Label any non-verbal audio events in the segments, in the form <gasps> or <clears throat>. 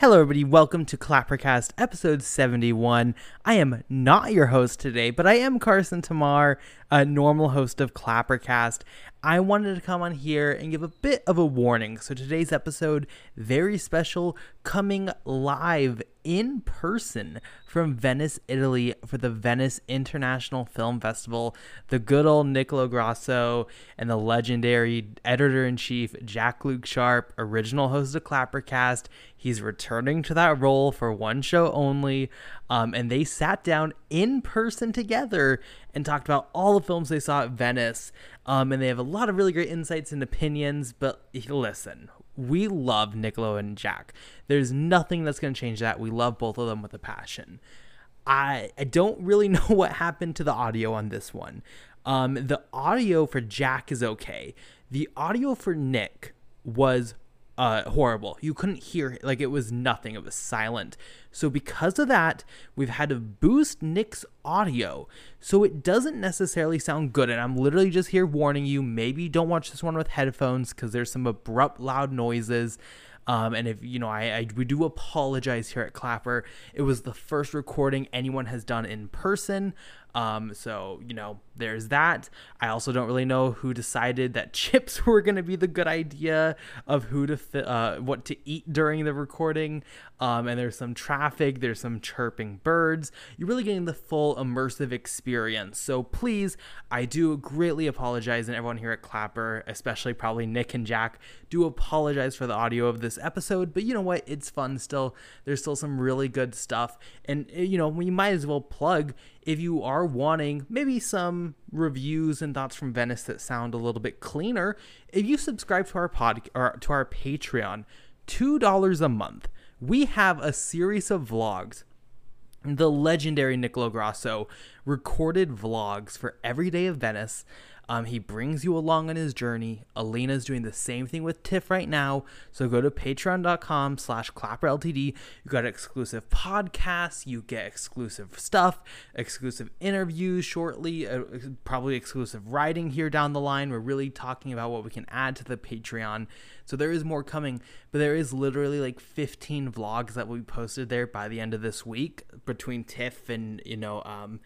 Hello, everybody. Welcome to Clappercast episode 71. I am not your host today, but I am Carson Tamar, a normal host of Clappercast. I wanted to come on here and give a bit of a warning. So, today's episode, very special, coming live in person from Venice, Italy for the Venice International Film Festival. The good old Nicolo Grasso and the legendary editor in chief, Jack Luke Sharp, original host of Clappercast. He's returning to that role for one show only. Um, and they sat down in person together and talked about all the films they saw at Venice. Um, and they have a lot of really great insights and opinions. But listen, we love Nicolo and Jack. There's nothing that's going to change that. We love both of them with a passion. I, I don't really <laughs> know what happened to the audio on this one. Um, the audio for Jack is okay. The audio for Nick was uh, horrible. You couldn't hear like it was nothing. It was silent. So because of that, we've had to boost Nick's audio so it doesn't necessarily sound good. And I'm literally just here warning you. Maybe don't watch this one with headphones because there's some abrupt, loud noises. Um, and if you know, I, I we do apologize here at Clapper. It was the first recording anyone has done in person. Um, so you know, there's that. I also don't really know who decided that <laughs> chips were going to be the good idea of who to fi- uh, what to eat during the recording. Um, and there's some traffic, there's some chirping birds. You're really getting the full immersive experience. So please, I do greatly apologize, and everyone here at Clapper, especially probably Nick and Jack, do apologize for the audio of this episode. But you know what? It's fun still. There's still some really good stuff, and eh, you know we might as well plug if you are wanting maybe some reviews and thoughts from Venice that sound a little bit cleaner, if you subscribe to our pod or to our Patreon, two dollars a month, we have a series of vlogs. The legendary Nicolo Grasso recorded vlogs for every day of Venice. Um, he brings you along on his journey. Alina's doing the same thing with Tiff right now. So go to patreon.com slash clapperltd. You got exclusive podcasts. You get exclusive stuff, exclusive interviews shortly, uh, probably exclusive writing here down the line. We're really talking about what we can add to the Patreon. So there is more coming, but there is literally like 15 vlogs that will be posted there by the end of this week between Tiff and, you know, um,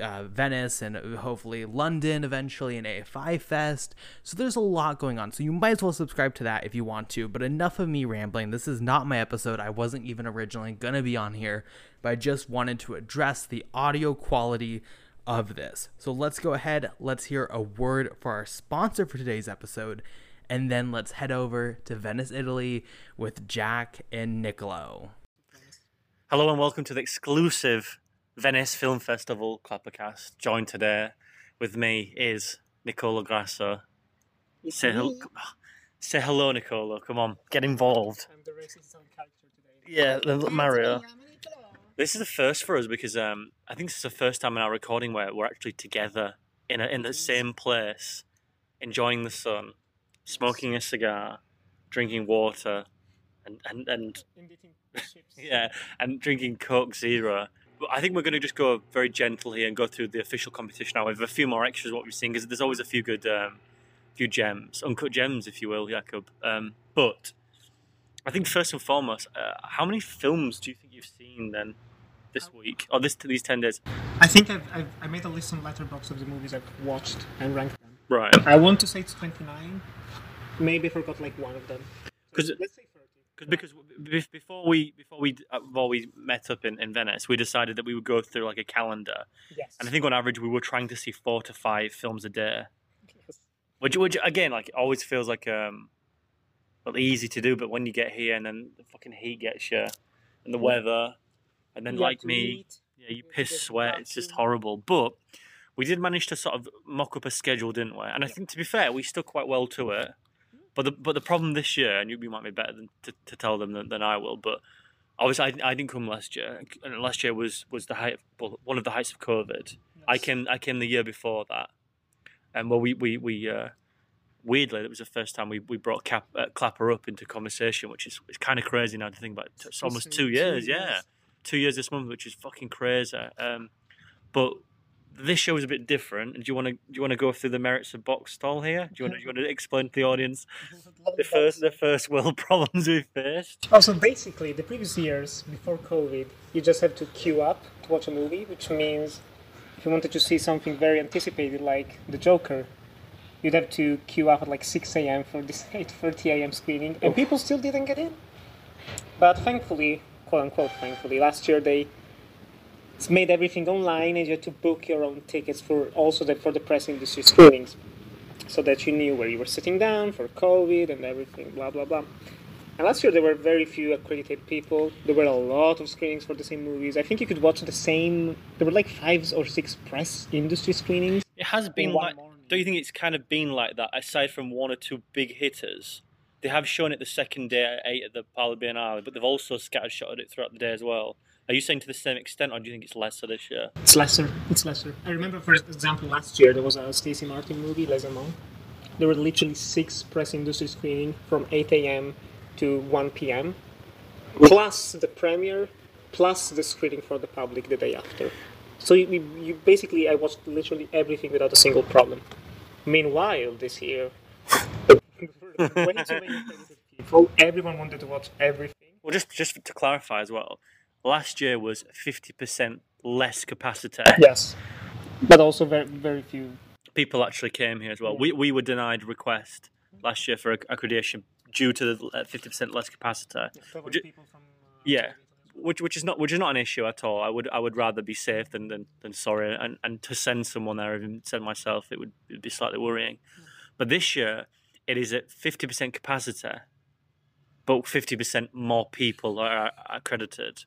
uh, Venice and hopefully London eventually and AFI Fest. So there's a lot going on. So you might as well subscribe to that if you want to. But enough of me rambling. This is not my episode. I wasn't even originally going to be on here, but I just wanted to address the audio quality of this. So let's go ahead. Let's hear a word for our sponsor for today's episode. And then let's head over to Venice, Italy with Jack and Nicolo. Hello and welcome to the exclusive Venice Film Festival Clappercast. Joined today with me is Nicola Grasso. Say, hel- say hello, Nicola. Come on, get involved. I'm the racist character today. Yeah, the- Mario. This is the first for us because um, I think this is the first time in our recording where we're actually together in a, in the same place, enjoying the sun, smoking a cigar, drinking water, and and, and In eating <laughs> chips. yeah, and drinking Coke Zero. I think we're going to just go very gentle here and go through the official competition now with a few more extras. What we've seen because there's always a few good, um, few gems, uncut gems, if you will, Jakob. Um, but I think first and foremost, uh, how many films do you think you've seen then this week or this these ten days? I think I've, I've I made a list on Letterboxd of the movies I've watched and ranked them. Right. I want to say it's 29. Maybe I forgot like one of them. So 'Cause- let's say 30. Cause, because be- before we before we uh, before we met up in, in Venice, we decided that we would go through like a calendar, Yes. and I think on average we were trying to see four to five films a day. Yes. Which, which again, like, always feels like um, well, easy to do. But when you get here and then the fucking heat gets you, and the weather, and then You like me, eat, yeah, you you piss sweat. It's just horrible. But we did manage to sort of mock up a schedule, didn't we? And I think, to be fair, we stuck quite well to it. But the but the problem this year, and you, you might be better than, to, to tell them than, than I will, but obviously I, I didn't come last year, and last year was was the height of, well, one of the heights of COVID. I came I came the year before that, and well we we we uh, weirdly it was the first time we, we brought Cap, uh, Clapper up into conversation, which is it's kind of crazy now to think about. It. It's almost two two years, yeah, two years this month, which is fucking crazy. Um, but this show is a bit different. Do you want to do you want to go through the merits of box stall here? Do you want to, you want to explain to the audience <laughs> the first the first world <laughs> problems we faced? Oh, so basically, the previous years before COVID, you just had to queue up to watch a movie, which means if you wanted to see something very anticipated like The Joker, you'd have to queue up at like 6 a.m. for this <laughs> 8:30 a.m. screening, and people still didn't get in. But thankfully, quote unquote, thankfully, last year they made everything online, and you had to book your own tickets for also the, for the press industry screenings, so that you knew where you were sitting down for COVID and everything, blah blah blah. And last year there were very few accredited people. There were a lot of screenings for the same movies. I think you could watch the same. There were like five or six press industry screenings. It has been like. morning. Don't you think it's kind of been like that? Aside from one or two big hitters, they have shown it the second day at eight at the PalaBiennale, but they've also scattered shot it throughout the day as well. Are you saying to the same extent, or do you think it's lesser this year? It's lesser. It's lesser. I remember, for example, last year there was a Stacy Martin movie, Les Amants. There were literally six press industry screening from 8 a.m. to 1 p.m. Plus the premiere, plus the screening for the public the day after. So you, you, you basically, I watched literally everything without a single problem. Meanwhile, this year, <laughs> way too many people. Everyone wanted to watch everything. Well, just just to clarify as well, last year was fifty percent less capacity. Yes, but also very very few. People actually came here as well. We we were denied request last year for accreditation due to the fifty percent less capacity. You- people from, uh, Yeah, which which is not which is not an issue at all. I would I would rather be safe than than, than sorry, and and to send someone there, even send myself, it would it'd be slightly worrying. But this year, it is at fifty percent capacity, but fifty percent more people are accredited.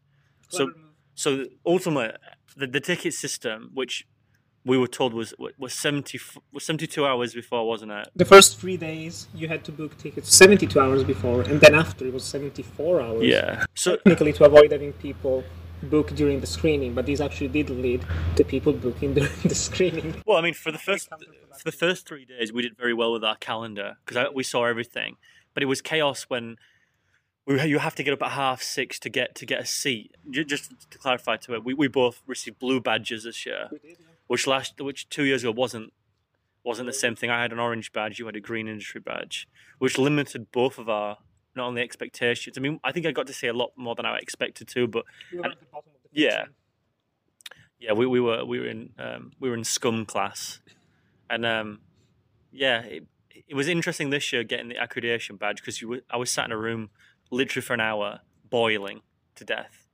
So so ultimately, the, the ticket system, which we were told was was seventy was seventy two hours before, wasn't it? The first three days you had to book tickets 72 hours before, and then after it was 74 hours. Yeah. So Technically, to avoid having people book during the screening, but this actually did lead to people booking <laughs> during the screening. Well, I mean, for the first for the first three days, we did very well with our calendar because we saw everything. But it was chaos when we you have to get up at half six to get to get a seat. Just to clarify to it, we, we both received blue badges this year, which last which two years ago wasn't wasn't the same thing. I had an orange badge, you had a green industry badge, which limited both of our not only expectations. I mean, I think I got to see a lot more than I expected to, but We were at the bottom of the Yeah. yeah, we, we were we were in um, we were in scum class, and um, yeah, it, it was interesting this year getting the accreditation badge because you were, I was sat in a room literally for an hour boiling to death.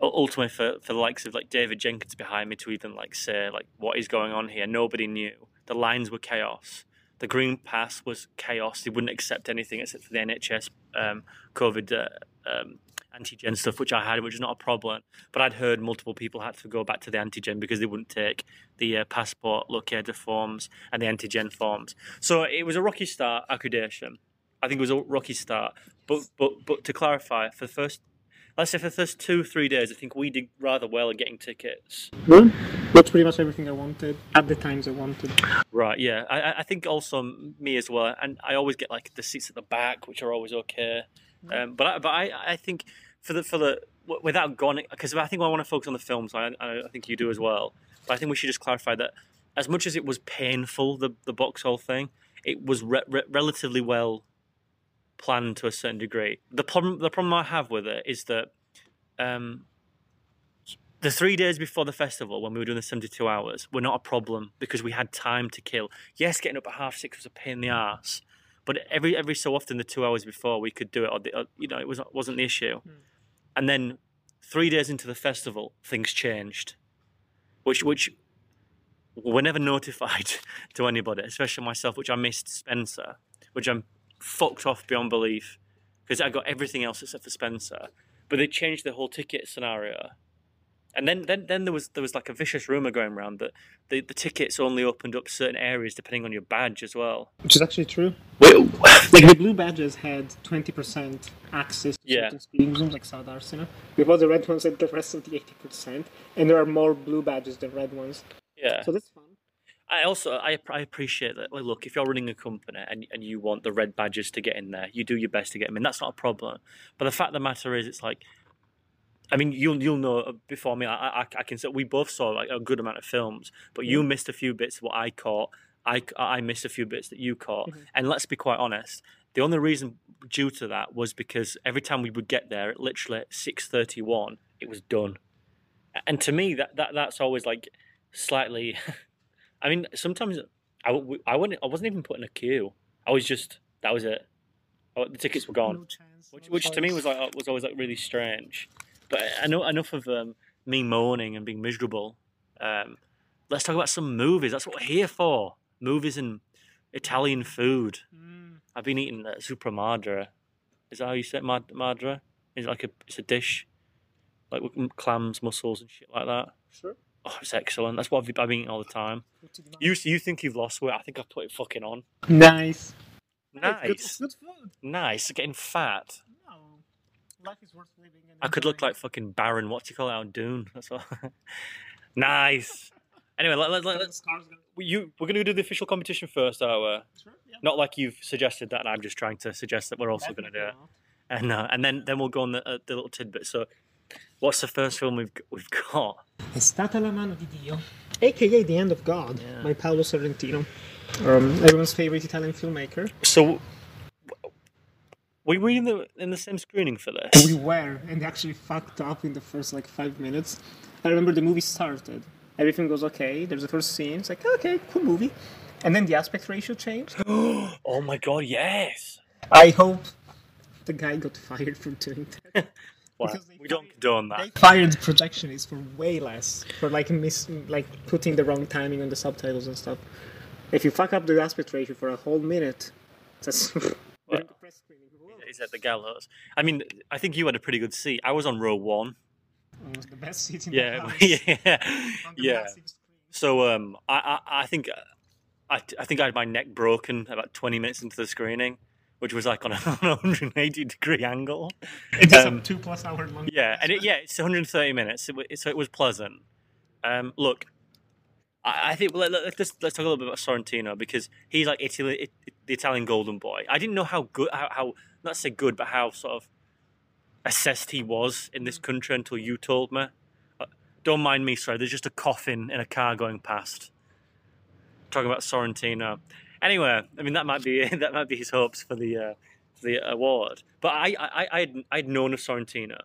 Ultimately, for, for the likes of like David Jenkins behind me to even like say like what is going on here, nobody knew. The lines were chaos. The green pass was chaos. They wouldn't accept anything except for the NHS um, COVID uh, um, antigen stuff, which I had, which is not a problem. But I'd heard multiple people had to go back to the antigen because they wouldn't take the uh, passport locator forms and the antigen forms. So it was a rocky start accreditation. I think it was a rocky start. But but but to clarify, for the first, let's say for the first two three days, I think we did rather well at getting tickets. Well, that's pretty much everything I wanted at the times I wanted. Right, yeah. I, I- I think also me as well, and I always get like the seats at the back, which are always okay. Um, but I, but I, I think for the for the without going because I think I want to focus on the films. I, I I think you do as well. But I think we should just clarify that as much as it was painful, the the box hall thing, it was re- re- relatively well planned to a certain degree. The problem the problem I have with it is that. Um, the three days before the festival, when we were doing the 72 hours, were not a problem because we had time to kill. Yes, getting up at half six was a pain in the arse, but every every so often, the two hours before, we could do it. Or, the, or you know, it was wasn't the issue. And then three days into the festival, things changed, which which were never <laughs> notified <laughs> to anybody, especially myself, which I missed Spencer, which I'm fucked off beyond belief because I got everything else except for Spencer. But they changed the whole ticket scenario. And then, then, then there was there was like a vicious rumor going around that the, the tickets only opened up certain areas depending on your badge as well. Which is actually true. Well, <laughs> Like the blue badges had 20% access to Yeah. certain screening rooms, like Sala Darsena, before the red ones had the rest of the 80%. And there are more blue badges than red ones. yeah. So that's. I also I, I appreciate that. Like, look, if you're running a company and and you want the red badges to get in there, you do your best to get them in. That's not a problem. But the fact of the matter is, it's like I mean, you'll you'll know uh, before me. I, I I can say we both saw like a good amount of films, but you missed a few bits of what I caught. I I missed a few bits that you caught, Mhm. and let's be quite honest. The only reason due to that was because every time we would get there, at literally six thirty one, it was done. And to me, that, that that's always like slightly. <laughs> I mean, sometimes I, w- I wouldn't. I wasn't even put in a queue. I was just that was it. Oh, the tickets were gone No chance. which, no which to me was like was always like really strange. But I know enough of um, me moaning and being miserable. Um, let's talk about some movies. That's what we're here for. Movies and Italian food. Mm, I've been eating uh, Supra Madre. Is that how you say it? Mad- Madre? Is it like a it's a dish, like with clams, mussels, and shit like that. sure. Oh, it's excellent. That's what I've been, I've been eating all the time. Put it in You you think you've lost weight? I think I've put it fucking on. Nice. It's good, Nice, it's good food. nice. Getting fat. No. Life is worth living. And I could look like fucking Baron. What do you call it? Out Dune. That's all. <laughs> nice. Anyway, let, let, let, Little scars gonna- you we're gonna do the official competition first, are we? Sure, yeah. Not like you've suggested that, and I'm just trying to suggest that we're also gonna do it, Definitely and uh, and then then we'll go on the, uh, the little tidbit. So, what's the first film we've we've got? È stata la mano di Dio, aka The Hand of God, Yeah. by Paolo Sorrentino, um, everyone's favorite Italian filmmaker. So, were we in the in the same screening for this? We were, and they actually fucked up in the first like five minutes. I remember the movie started. Everything goes okay. There's the first scene. It's like okay, cool movie, and then the aspect ratio changed. <gasps> oh my god, yes. I hope the guy got fired for doing that. <laughs> Well, we don't condone They that. fired projectionists for way less for like miss like putting the wrong timing on the subtitles and stuff. If you fuck up the aspect ratio for a whole minute, that's <laughs> Well, Is at the gallows? I mean, I think you had a pretty good seat. I was on row one. Oh, the best seat in Yeah, <laughs> the house. yeah, yeah. So um, I, I, I think I, I think I had my neck broken about twenty minutes into the screening, which was like on a <laughs> 180 degree angle. It is Um, a two plus hour long. Yeah, and it, yeah, it's 130 minutes, so it was pleasant. Um, look, I, I think let, let, let's let's talk a little bit about Sorrentino because he's like Italy, it, the Italian golden boy. I didn't know how good, how, how not say good, but how sort of assessed he was in this country until you told me. Uh, Don't mind me, sorry. There's just a coffin in a car going past. Talking about Sorrentino. Anyway, I mean that might be <laughs> that might be his hopes for the uh, for the award. But I I I I'd, I'd known of Sorrentino,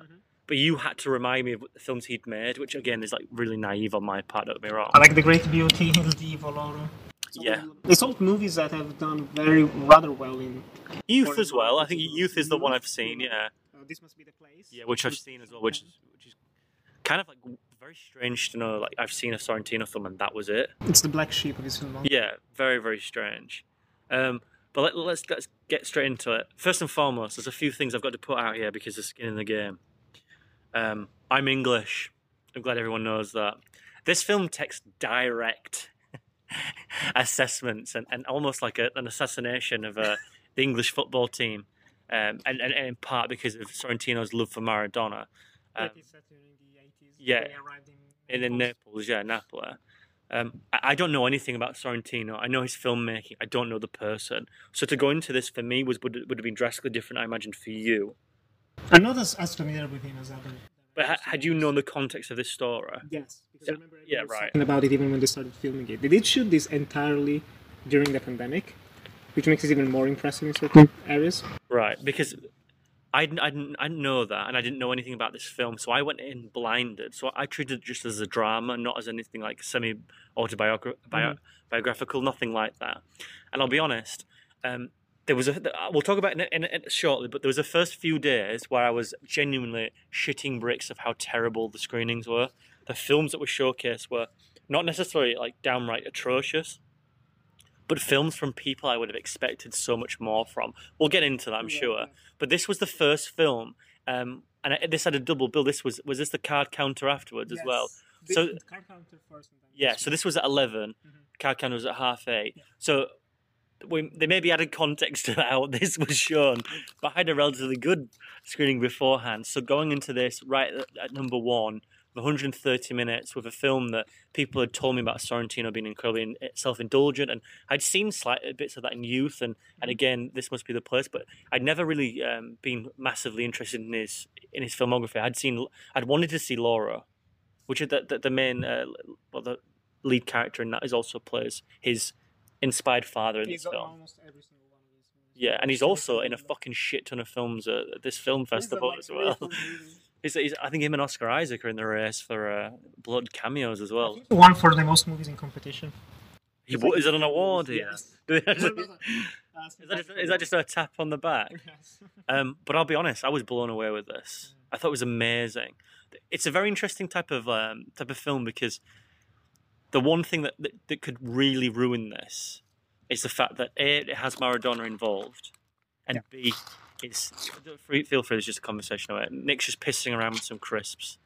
but you had to remind me of the films he'd made, which again is like really naive on my part. Don't get me wrong. I like The Great Beauty, Il Divo, Loro. Yeah. It's all movies that have done very rather well in. Youth as well. I think Youth is the one I've seen. Yeah, Uh, this must be the place. yeah, which I've seen as well. Which is which is kind of like very strange to know. Like I've seen a Sorrentino film and that was it. It's the black sheep of his film. Yeah, very very strange. Um, but let, let's let's get straight into it. First and foremost, there's a few things I've got to put out here because there's skin in the game. Um, I'm English. I'm glad everyone knows that. This film takes direct <laughs> assessments and, and almost like a, an assassination of uh, the English football team, um, and, and, and in part because of Sorrentino's love for Maradona. Um, yeah. They arrived in and in Naples, yeah, Napoli. Um, I, I don't know anything about Sorrentino. I know his filmmaking. I don't know the person. So to go into this for me was would, would have been drastically different. I imagine for you. I'm not as, as familiar with him as other. But ha- had you known the context of this story? Yes, because Yeah, I remember yeah, right. talking about it even when they started filming it. They did shoot this entirely during the pandemic, which makes it even more impressive in certain areas. Right, because I didn't, I didn't, I didn't know that, and I didn't know anything about this film, so I went in blinded. So I treated it just as a drama, not as anything like semi autobiographical, nothing like that. And I'll be honest, um, there was a. We'll talk about it in, in, in shortly, but there was the first few days where I was genuinely shitting bricks of how terrible the screenings were. The films that were showcased were not necessarily like downright atrocious, but films from people I would have expected so much more from. We'll get into that, I'm Yeah, sure. But this was the first film, um, and I- this had a double bill. This was was this the card counter afterwards as well? Yes. So- The card counter first Yeah. So this was at 11 Mhm. Card counter was at half eight. So we, they maybe added context to how <laughs> this was shown, but I had a relatively good screening beforehand. So going into this right at, at number one, 130 minutes with a film that people had told me about Sorrentino being incredibly self-indulgent, and I'd seen slight bits of that in youth, and and again, this must be the place, but I'd never really um, been massively interested in his in his filmography. I'd seen, I'd wanted to see Loro, which is the the, the main, uh, well, the lead character in that is also plays his inspired father in He's this film. almost every single one of these movies. Yeah, and he's also in a fucking shit ton of films at this film festival like, as well. <laughs> He's, he's, I think him and Oscar Isaac are in the race for uh, blood cameos as well. Won for the most movies in competition. He, what, is it an award here? Yes. <laughs> is, Is that just, is that just a tap on the back? <laughs> Yes. Um, but I'll be honest, I was blown away with this. I thought it was amazing. It's a very interesting type of um, type of film because the one thing that, that, that could really ruin this is the fact that A, it has Maradona involved, and B, it's feel free, it's just a conversation about it. Nick's just pissing around with some crisps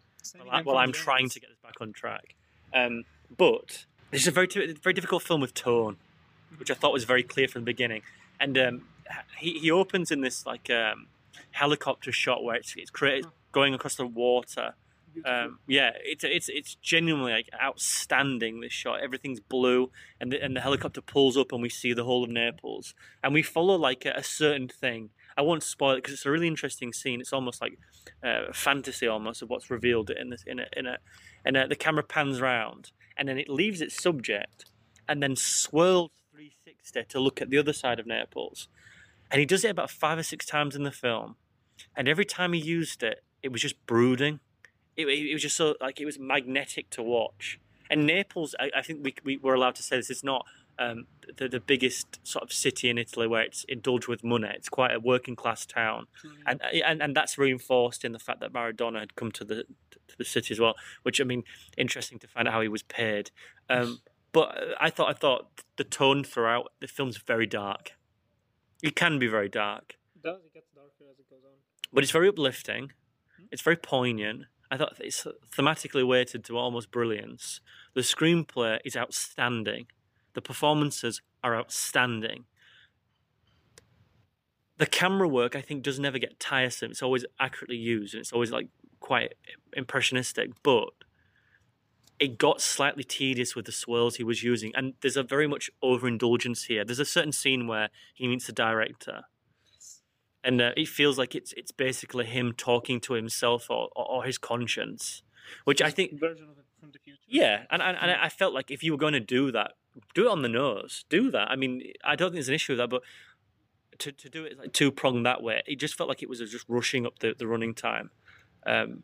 while, I'm trying to get this back on track. Um, but this is a very very difficult film with tone, which I thought was very clear from the beginning. And um, he he opens in this like um, helicopter shot where it's it's, it's going across the water. Um, yeah, it's it's it's genuinely like outstanding. This shot, everything's blue, and the, and the helicopter pulls up, and we see the whole of Naples, and we follow like a, a certain thing. I won't spoil it because it's a really interesting scene. It's almost like uh, fantasy, almost of what's revealed in this in a in a and the camera pans round, and then it leaves its subject, and then swirls 360 to look at the other side of Naples, and he does it about five or six times in the film, and every time he used it, it was just brooding. It, it was just so like it was magnetic to watch. And Naples, I, I think we, we were allowed to say this. It's not um, the the biggest sort of city in Italy where it's indulged with money. It's quite a working class town, and and and that's reinforced in the fact that Maradona had come to the to the city as well. Which I mean, interesting to find out how he was paid. Um, <laughs> but I thought I thought the tone throughout the film's very dark. It can be very dark It does. It gets darker as it goes on. but it's very uplifting. It's very poignant. I thought it's thematically weighted to almost brilliance. The screenplay is outstanding. The performances are outstanding. The camera work, I think, does never get tiresome. It's always accurately used, and it's always like quite impressionistic. But it got slightly tedious with the swirls he was using, and there's a very much overindulgence here. There's a certain scene where he meets the director, and uh, it feels like it's it's basically him talking to himself or, or, or his conscience, which I think version of it from the future. yeah, and, and and I felt like if you were going to do that, do it on the nose, do that. I mean, I don't think there's an issue with that, but to, to do it like two pronged that way, it just felt like it was just rushing up the, the running time. Um,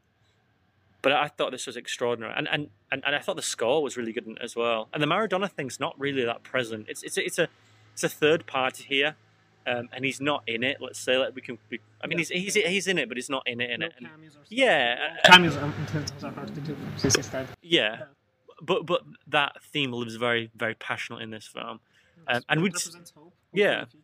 but I thought this was extraordinary, and, and and and I thought the score was really good as well. And the Maradona thing's not really that present. It's it's a, it's a it's a third party here, um, and he's not in it. Let's say like we can. We, I mean, he's he's he's in it, but he's not in it. In No it. And, or yeah, uh, Cameos in terms of hard to do since yeah, but but that theme lives very very passionate in this film. Um, and we'd- hope. hope yeah. for.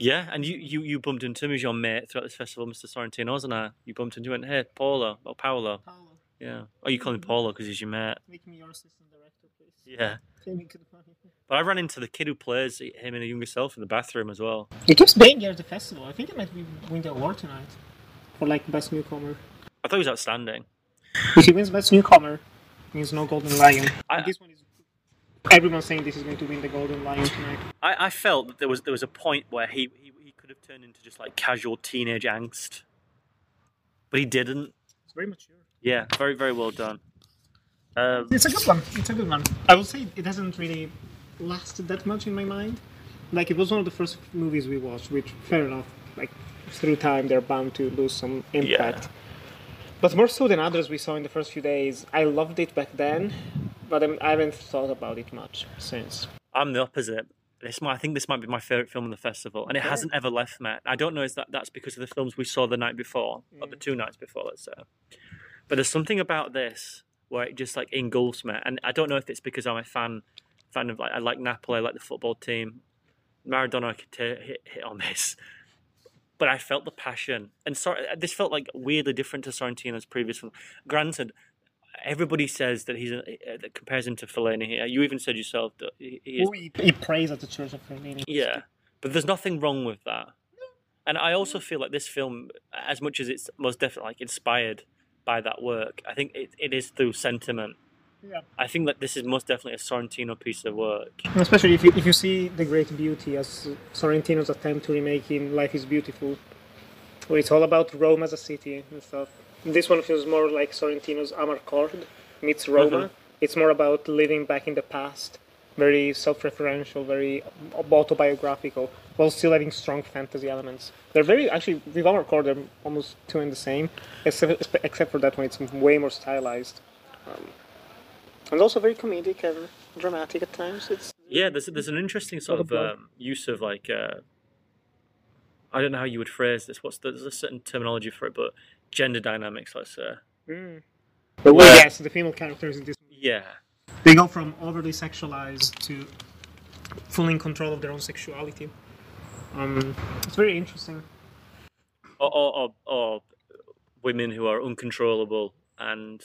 Yeah, and you, you, you bumped into him as your mate throughout this festival, Mr. Sorrentino, wasn't I? You bumped into him and hey, Paulo, or Paolo. Paolo, Yeah. Oh, you call him Paulo because he's your mate. make me your assistant director, please. Yeah. Pay me good money. But I ran into the kid who plays him and a younger self in the bathroom as well. He keeps being here at the festival. I think he might be win the award tonight for like best newcomer. I thought he was outstanding. If he wins best newcomer, means no golden lion. I- this one is. Everyone's saying this is going to win the golden lion tonight. I, I felt that there was there was a point where he, he, he could have turned into just like casual teenage angst. But he didn't. It's very mature. Yeah, very, very well done. Um, It's a good one. It's a good one. I will say it hasn't really lasted that much in my mind. Like it was one of the first movies we watched, which fair enough. Like through time, they're bound to lose some impact. Yeah. But more so than others we saw in the first few days, I loved it back then, but I haven't thought about it much since. I'm the opposite. This might, I think this might be my favorite film in the festival, and it Okay. hasn't ever left me. I don't know if that that's because of the films we saw the night before, or the mm. two nights before, let's say. But there's something about this where it just like engulfs me, and I don't know if it's because I'm a fan, fan of like I like Napoli, I like the football team. Maradona I could ta- hit hit on this, but I felt the passion, and sorry, uh, this felt like weirdly different to Sorrentino's previous film. Granted, everybody says that he's a, uh, that compares him to Fellini here. Uh, you even said yourself that he, he is Oh, he, he prays at the Church of Fellini. yeah, but there's nothing wrong with that. And I also feel like this film, as much as it's most definitely like inspired by that work. I think it, it is through sentiment. Yeah. I think that this is most definitely a Sorrentino piece of work. Especially if you, if you see the great beauty as Sorrentino's attempt to remake in Life is Beautiful, where it's all about Rome as a city and stuff. This one feels more like Sorrentino's Amarcord meets Roma. Mhm. It's more about living back in the past, very self-referential, very autobiographical, while still having strong fantasy elements. They're very actually with Amarcord they're almost two and the same, except except for that one it's way more stylized. Um, and also very comedic and dramatic at times. It's Yeah, there's there's an interesting sort of um, use of like uh, I don't know how you would phrase this. What's the, there's a certain terminology for it, but gender dynamics, let's say. Mm. But well, yes, the female characters in this movie Yeah, they go from overly sexualized to fully in control of their own sexuality. Um, it's very interesting. or, or, or, or women who are uncontrollable and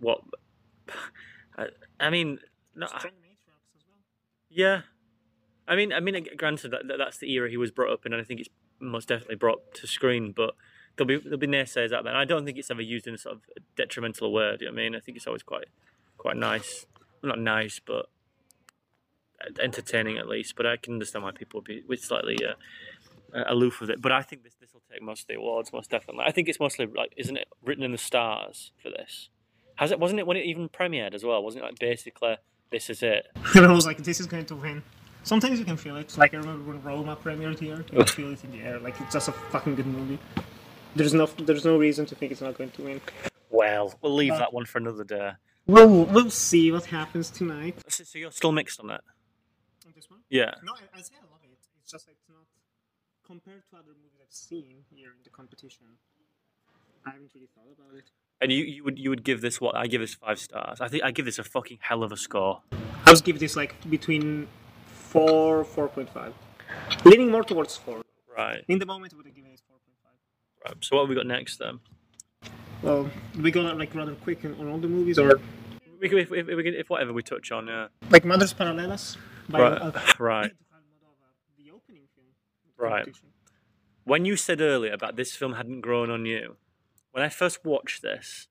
what <laughs> I, I mean no, I- yeah I mean I mean granted that, that that's the era he was brought up in and I think it's most definitely brought to screen but there'll be there'll be naysayers out there and I don't think it's ever used in a sort of detrimental do you know I mean I think it's always quite quite nice not nice but entertaining at least but I can understand why people would be slightly uh, uh, aloof with it. But I think this this will take most of the awards, most definitely. I think it's mostly like, isn't it written in the stars for this? Has it? Wasn't it when it even premiered as well? Wasn't it like basically this is it? <laughs> And I was like, this is going to win. Sometimes you can feel it. Like I remember when Roma premiered here, you <laughs> feel it in the air. Like it's just a fucking good movie. There's no, there's no reason to think it's not going to win. Well, we'll leave Uh, that one for another day. We'll, we'll see what happens tonight. So, so you're still mixed on it? On this one? Yeah. No, I, I say I love it. It's just like it's not compared to other movies I've seen here in the competition. I haven't really thought about it. And you, you would you would give this what? I give this five stars. I think I give this a fucking hell of a score. I would give this like between four, four point five, leaning more towards four. Right. In the moment, I would have given it four point five. right. So what have we got next then? Well, we go like rather quick on all the movies, or We can, if, if, if, if whatever we touch on, yeah. like Madres Paralelas by Right, <laughs> uh, right. The opening film. Right. when you said earlier about this film hadn't grown on you, when I first watched this,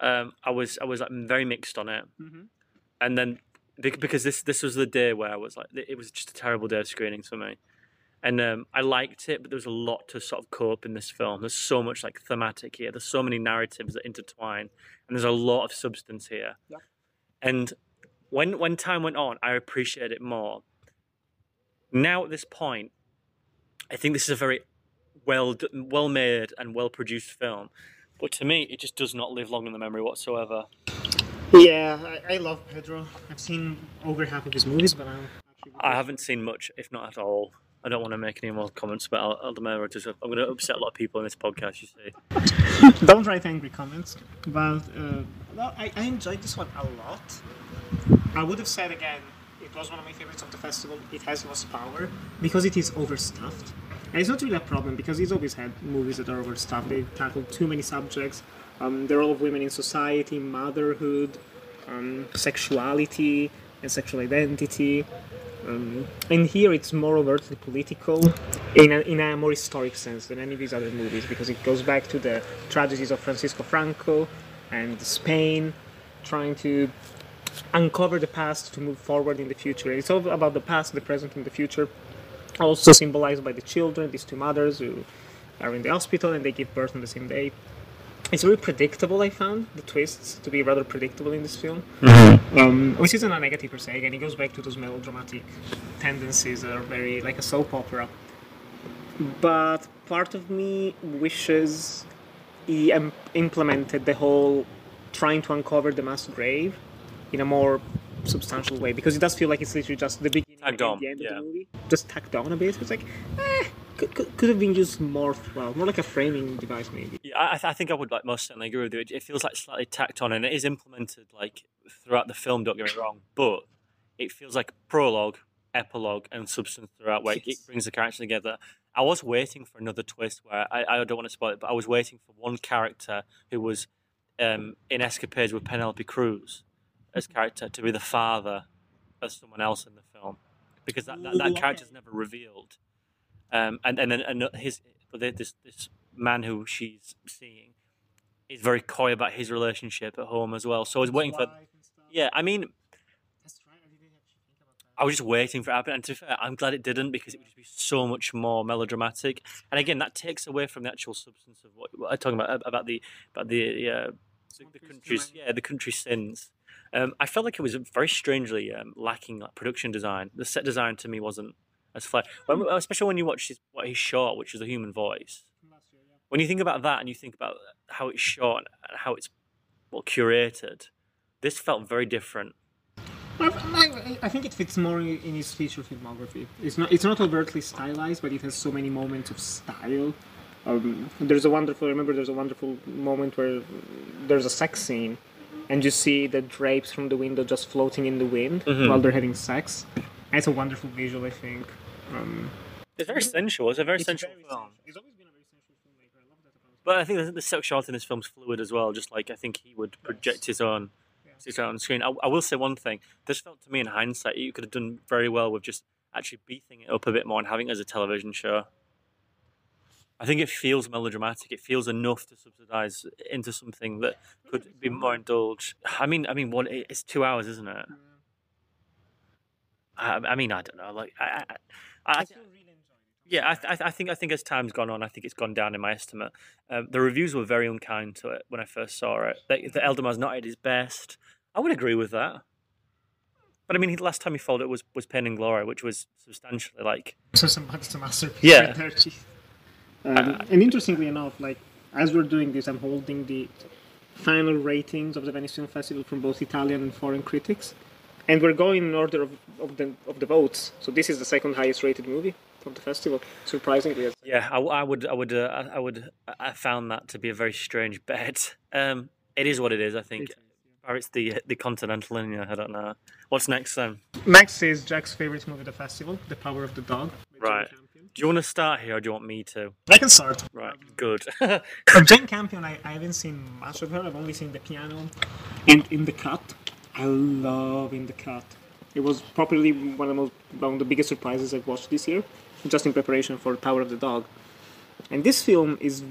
um, I was I was like very mixed on it, Mhm. and then because this this was the day where I was like it was just a terrible day of screenings for me, and um, I liked it, but there was a lot to sort of cope in this film. There's so much like thematic here. There's so many narratives that intertwine, and there's a lot of substance here. Yeah. And when when time went on, I appreciated it more. Now at this point, I think this is a very well well made and well produced film, but to me, it just does not live long in the memory whatsoever. Yeah, I, I love Pedro. I've seen over half of his movies, but I'm actually. I haven't seen much, if not at all. I don't want to make any more comments about Al- Aldemiro. Just, I'm going to upset a lot of people in this podcast. You see, <laughs> Don't write angry comments. But uh, no, I, I enjoyed this one a lot. I would have said again, it was one of my favorites of the festival. It has lost power because it is overstuffed. And it's not really a problem because he's always had movies that are overstuffed. They tackle too many subjects. Um, the role of women in society, motherhood, um, sexuality, and sexual identity. Um, and here it's more overtly political in a, in a more historic sense than any of these other movies because it goes back to the tragedies of Francisco Franco and Spain trying to uncover the past to move forward in the future. It's all about the past, the present, and the future. Also symbolized by the children, these two mothers who are in the hospital and they give birth on the same day. It's very predictable, I found, the twists to be rather predictable in this film. Um, which isn't a negative per se, again, it goes back to those melodramatic tendencies that are very like a soap opera. But part of me wishes he im- implemented the whole trying to uncover the mass grave in a more substantial way because it does feel like it's literally just the beginning On, the end yeah. of the movie, just tacked on a bit. It's like, eh, could, could, could have been used more well, more like a framing device maybe. yeah, I, I think I would like most certainly agree with you. It, it feels like slightly tacked on, and it is implemented like throughout the film. Don't get me wrong, but it feels like prologue, epilogue, and substance throughout, where it brings the characters together. I was waiting for another twist where I, I don't want to spoil it, but I was waiting for one character who was um, in escapades with Penelope Cruz as character to be the father of someone else in the film, because that, that, that character's never revealed. Um, and and then and his this this man who she's seeing is very coy about his relationship at home as well. So I was waiting for. Yeah, I mean, I was just waiting for it to happen. And to be fair, I'm glad it didn't because it would just be so much more melodramatic. And again, that takes away from the actual substance of what, what I'm talking about about the about the uh, the, the country's yeah the country's sins. Um, I felt like it was very strangely um, lacking like production design. The set design to me wasn't as flat, when, especially when you watch his, what he shot, which is a human voice. When you think about that and you think about how it's shot and how it's well curated, this felt very different. I, I think it fits more in in his feature filmography. It's not it's not overtly stylized, but it has so many moments of style. Um, there's a wonderful. I remember there's a wonderful moment where there's a sex scene, and you see the drapes from the window just floating in the wind Mhm. while they're having sex. And it's a wonderful visual, I think. Um, It's very sensual. It's a very it's sensual very film. sensual. He's always been a very sensual filmmaker. I love that about. But I think the, the sexuality in this film's fluid as well. Just like I think he would project his own Yes. his own on screen. I, I will say one thing. This felt to me in hindsight, you could have done very well with just actually beefing it up a bit more and having it as a television show. I think it feels melodramatic. It feels enough to subsidize into something that could be more indulged. I mean, I mean, what it's two hours, isn't it? I, I mean, I don't know. Like, I, I, I, I I still really enjoyed it. yeah, I, th- I think I think as time's gone on, I think it's gone down in my estimate. Um, the reviews were very unkind to it when I first saw it. The, the Eldamar's not at his best. I would agree with that. But I mean, the last time he followed it was was Pain and Glory, which was substantially like So some it's a masterpiece. Yeah. right there, geez. Um, and interestingly enough, like as we're doing this, I'm holding the final ratings of the Venice Film Festival from both Italian and foreign critics, and we're going in order of, of the of the votes. So this is the second highest rated movie of the festival. Surprisingly, yeah. I, I would I would uh, I- would I found that to be a very strange bet. Um, it is what it is. I think. Or it's the the continental linear. I don't know. What's next then? Next is Jack's favorite movie of the festival, The Power of the Dog. Right. Do you want to start here, or do you want me to? I can start. Right. Good. <laughs> Jane Campion, I, I haven't seen much of her. I've only seen the piano and In the Cut. I love In the Cut. It was probably one of the most one of the biggest surprises I've watched this year, just in preparation for Power of the Dog. And this film is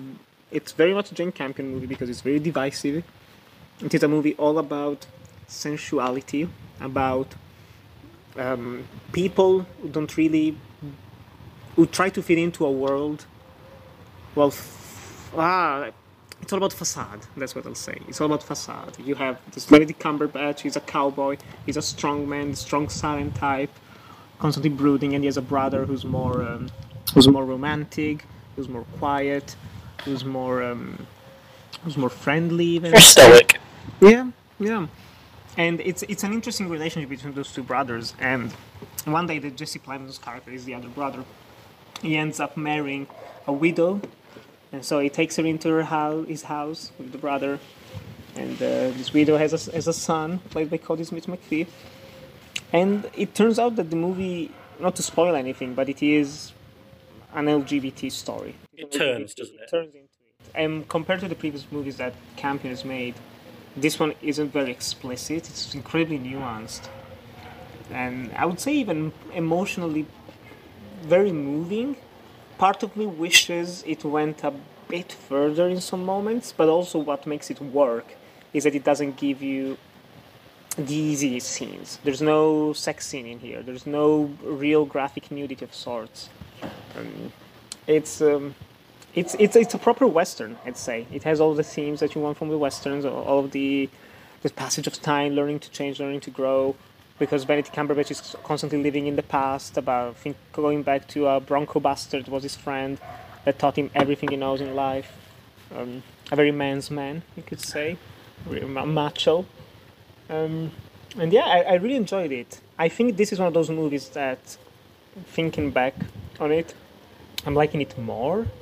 it's very much a Jane Campion movie because it's very divisive. It is a movie all about sensuality, about um, people who don't really who try to fit into a world well, f- ah, it's all about facade. That's what I'll say. It's all about facade. You have this Benedict Cumberbatch. He's a cowboy. He's a strong man, strong silent type, constantly brooding, and he has a brother who's more, um, who's more romantic, who's more quiet, who's more, um, who's more friendly. Even. stoic. Yeah, yeah. And it's it's an interesting relationship between those two brothers. And one day, the Jesse Plemons character is the other brother. He ends up marrying a widow, and so he takes her into her house, his house with the brother. And uh, this widow has a, has a son played by Kodi Smit-McPhee. And it turns out that the movie, not to spoil anything, but it is an LGBT story. It turns, doesn't it? turns into it. And compared to the previous movies that Campion has made, this one isn't very explicit. It's incredibly nuanced, and I would say even emotionally very moving. Part of me wishes it went a bit further in some moments, but also what makes it work is that it doesn't give you the easy scenes. There's no sex scene in here. There's no real graphic nudity of sorts. Um, it's um, it's it's it's a proper western, I'd say. It has all the themes that you want from the westerns, all of the the passage of time, learning to change, learning to grow. Because Benedict Cumberbatch is constantly living in the past, about think going back to a Bronco bastard was his friend that taught him everything he knows in life. Um, a very man's man, you could say, macho. Um, and yeah, I, I really enjoyed it. I think this is one of those movies that, thinking back on it, I'm liking it more. <laughs>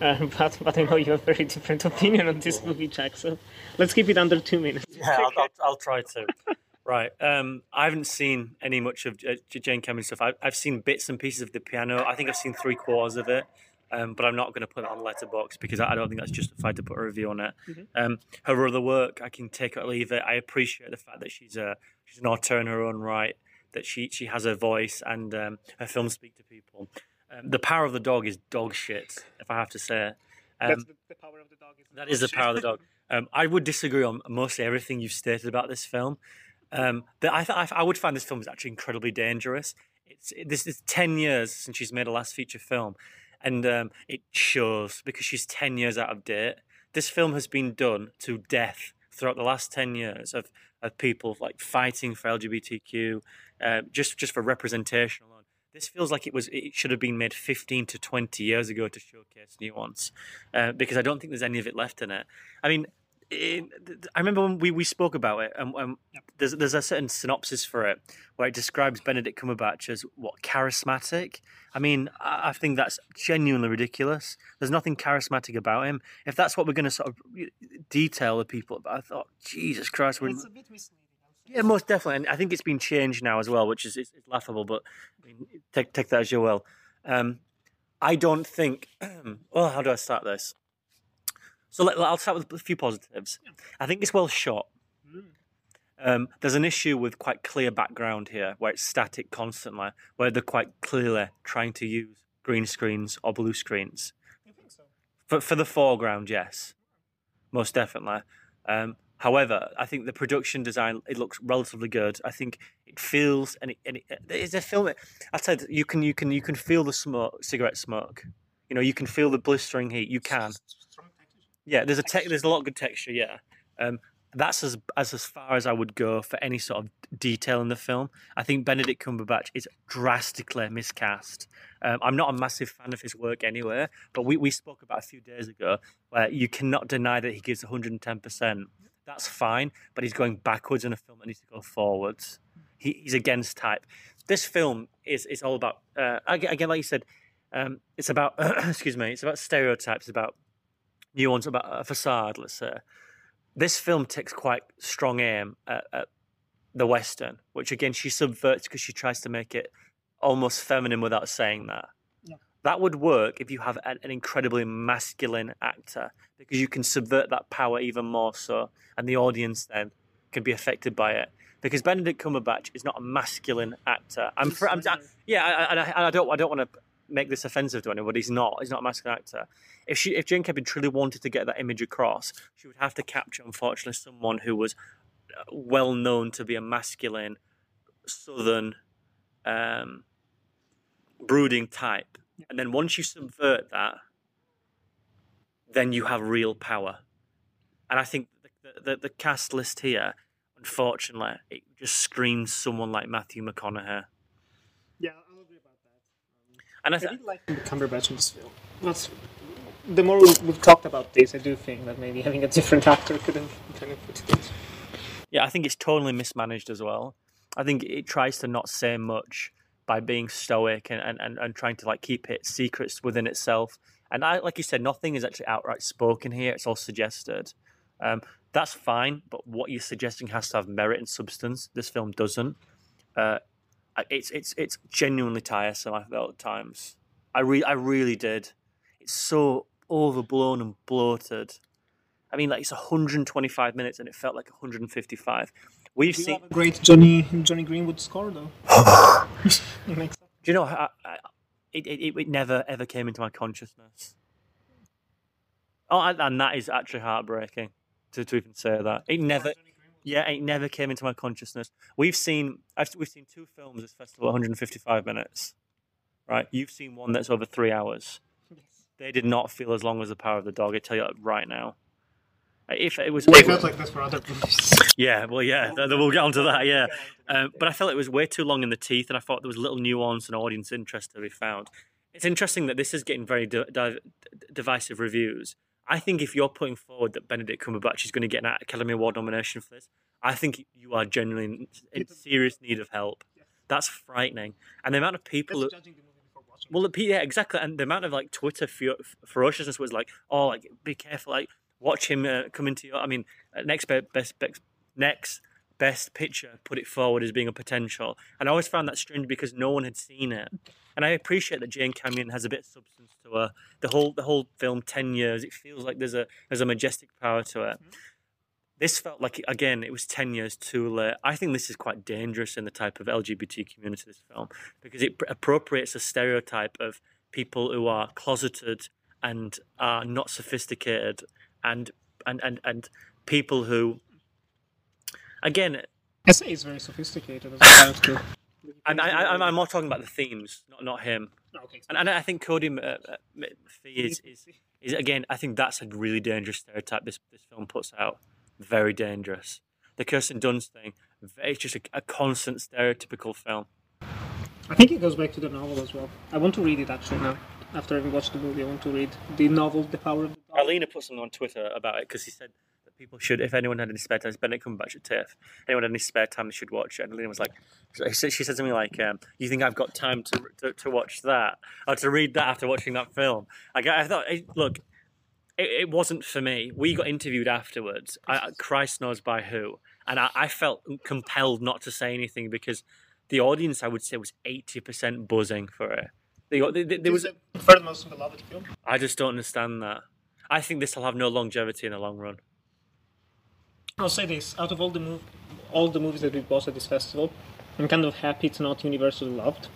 Uh, but, but I know you have a very different opinion on this movie, Jack. So let's keep it under two minutes. Yeah, I'll, I'll, I'll try to. <laughs> Right. Um, I haven't seen any much of uh, Jane Campion stuff. I, I've seen bits and pieces of the piano. I think I've seen three quarters of it, um, but I'm not going to put it on Letterboxd because I, I don't think that's justified to put a review on it. Um, her other work, I can take or leave it. I appreciate the fact that she's a she's an author in her own right. That she she has a voice and um, her films speak to people. Um, the Power of the Dog is dog shit, if I have to say. That's Um, the, the power of the dog. isn't that it? is the power of the dog. Um, I would disagree on mostly everything you've stated about this film. Um, I, th- I would find this film is actually incredibly dangerous. It's this is ten years since she's made a last feature film, and um, it shows because she's ten years out of date. This film has been done to death throughout the last ten years of, of people like fighting for LGBTQ, uh, just just for representation alone. This feels like it was it should have been made fifteen to twenty years ago to showcase nuance, uh, because I don't think there's any of it left in it. I mean, it, I remember when we, we spoke about it, and um, there's there's a certain synopsis for it where it describes Benedict Cumberbatch as what charismatic. I mean, I, I think that's genuinely ridiculous. There's nothing charismatic about him. If that's what we're going to sort of detail the people about, I thought, Jesus Christ, we're It's a bit misleading. Yeah, most definitely, and I think it's been changed now as well, which is it's, it's laughable. But I mean, take take that as you will. Um, I don't think. <clears throat> well, how do I start this? So let, I'll start with a few positives. I think it's well shot. Mm. Um, there's an issue with quite clear background here, where it's static constantly, where they're quite clearly trying to use green screens or blue screens. You think so? For for the foreground, yes, most definitely. Um, however, I think the production design it looks relatively good. I think it feels and it, and it, it's a film. I said you can you can you can feel the smoke, cigarette smoke. You know, you can feel the blistering heat. You can. Yeah, there's a te- there's a lot of good texture. Yeah, um, that's as as as far as I would go for any sort of detail in the film. I think Benedict Cumberbatch is drastically miscast. Um, I'm not a massive fan of his work anyway, but we, we spoke about a few days ago where you cannot deny that he gives 110. percent That's fine, but he's going backwards in a film that needs to go forwards. He, he's against type. This film is is all about uh, again, again, like you said, um, it's about <clears throat> excuse me, it's about stereotypes, about nuance, about a facade. Let's say this film takes quite strong aim at, at the Western, which again she subverts because she tries to make it almost feminine without saying that. Yeah. That would work if you have an, an incredibly masculine actor because you can subvert that power even more so, and the audience then can be affected by it. Because Benedict Cumberbatch is not a masculine actor. I'm, fr- I'm, Slender. yeah, I, I, I- I don't, I don't want to make this offensive to anyone. He's not. He's not a masculine actor. If she, if Jane Campion truly wanted to get that image across, she would have to capture, unfortunately, someone who was uh, well known to be a masculine, southern, um, brooding type. And then once you subvert that, then you have real power. And I think the, the, the cast list here, unfortunately, it just screams someone like Matthew McConaughey. Yeah, I'll agree about that. Um, And I, I did like Cumberbatch in this film. That's the more we- we've talked about this, I do think that maybe having a different actor could have kind of put it. Yeah, I think it's totally mismanaged as well. I think it tries to not say much by being stoic and, and, and, and trying to like keep it secrets within itself. And I, like you said, nothing is actually outright spoken here. It's all suggested. Um, that's fine, but what you're suggesting has to have merit and substance. This film doesn't. Uh, it's it's it's genuinely tiresome. I felt at times. I re- I really did. It's so overblown and bloated. I mean, like it's 125 minutes, and it felt like 155. We've you seen. great Jonny Jonny Greenwood score though? it makes sense. Do you know? I, I, it, it it never ever came into my consciousness. Oh, and, and that is actually heartbreaking to, to even say that. It never. Yeah, it never came into my consciousness. We've seen, I've, we've seen two films this festival, 155 minutes, right? You've seen one that's over three hours. Yes. They did not feel as long as the Power of the Dog. I tell you that right now. If it was, It felt like this for other movies. yeah, well, yeah, th- we'll get onto that, yeah. Um, but I felt it was way too long in the teeth, and I thought there was a little nuance and audience interest to be found. It's interesting that this is getting very di- di- divisive reviews. I think if you're putting forward that Benedict Cumberbatch is going to get an Academy Award nomination for this, I think you are genuinely in, in serious need of help. Yes. That's frightening, and the amount of people. Who, That's judging the movie well, the, yeah, exactly, and the amount of like Twitter fero- ferociousness was like, oh, like be careful, like watch him uh, come into your. I mean, uh, next be- best, best next best picture, put it forward as being a potential, and I always found that strange because no one had seen it, and I appreciate that Jane Campion has a bit of substance to her. The whole the whole film, ten years, it feels like there's a there's a majestic power to it. Mm-hmm. This felt like again, it was ten years too late. I think this is quite dangerous in the type of LGBT community. This film because it appropriates a stereotype of people who are closeted and are not sophisticated and and and, and people who again SA is very sophisticated as a character. And I, I'm, I'm more talking about the themes not not him Okay. and, and I think Kodi uh, uh, Fee is, is is again I think that's a really dangerous stereotype this this film puts out very dangerous the Kirsten Dunst thing it's just a, a constant stereotypical film I think it goes back to the novel as well. I want to read it actually now. After having watched the movie, I want to read the novel, The Power of the Dog. Alina put something on Twitter about it because he said people should, if anyone had any spare time, it's Benedict Cumberbatch at TIFF, anyone had any spare time, they should watch it. And Alina was like, she said, something like, um, "You think I've got time to, to to watch that or to read that after watching that film?" Like, I thought, eh, look, it, it wasn't for me. We got interviewed afterwards. I, Christ knows by who, and I, I felt compelled not to say anything because the audience, I would say, was eighty percent buzzing for it. They got, they, they, there was the third most beloved film. I just don't understand that. I think this will have no longevity in the long run. I'll say this: out of all the mov- all the movies that we watched at this festival, I'm kind of happy it's not universally loved.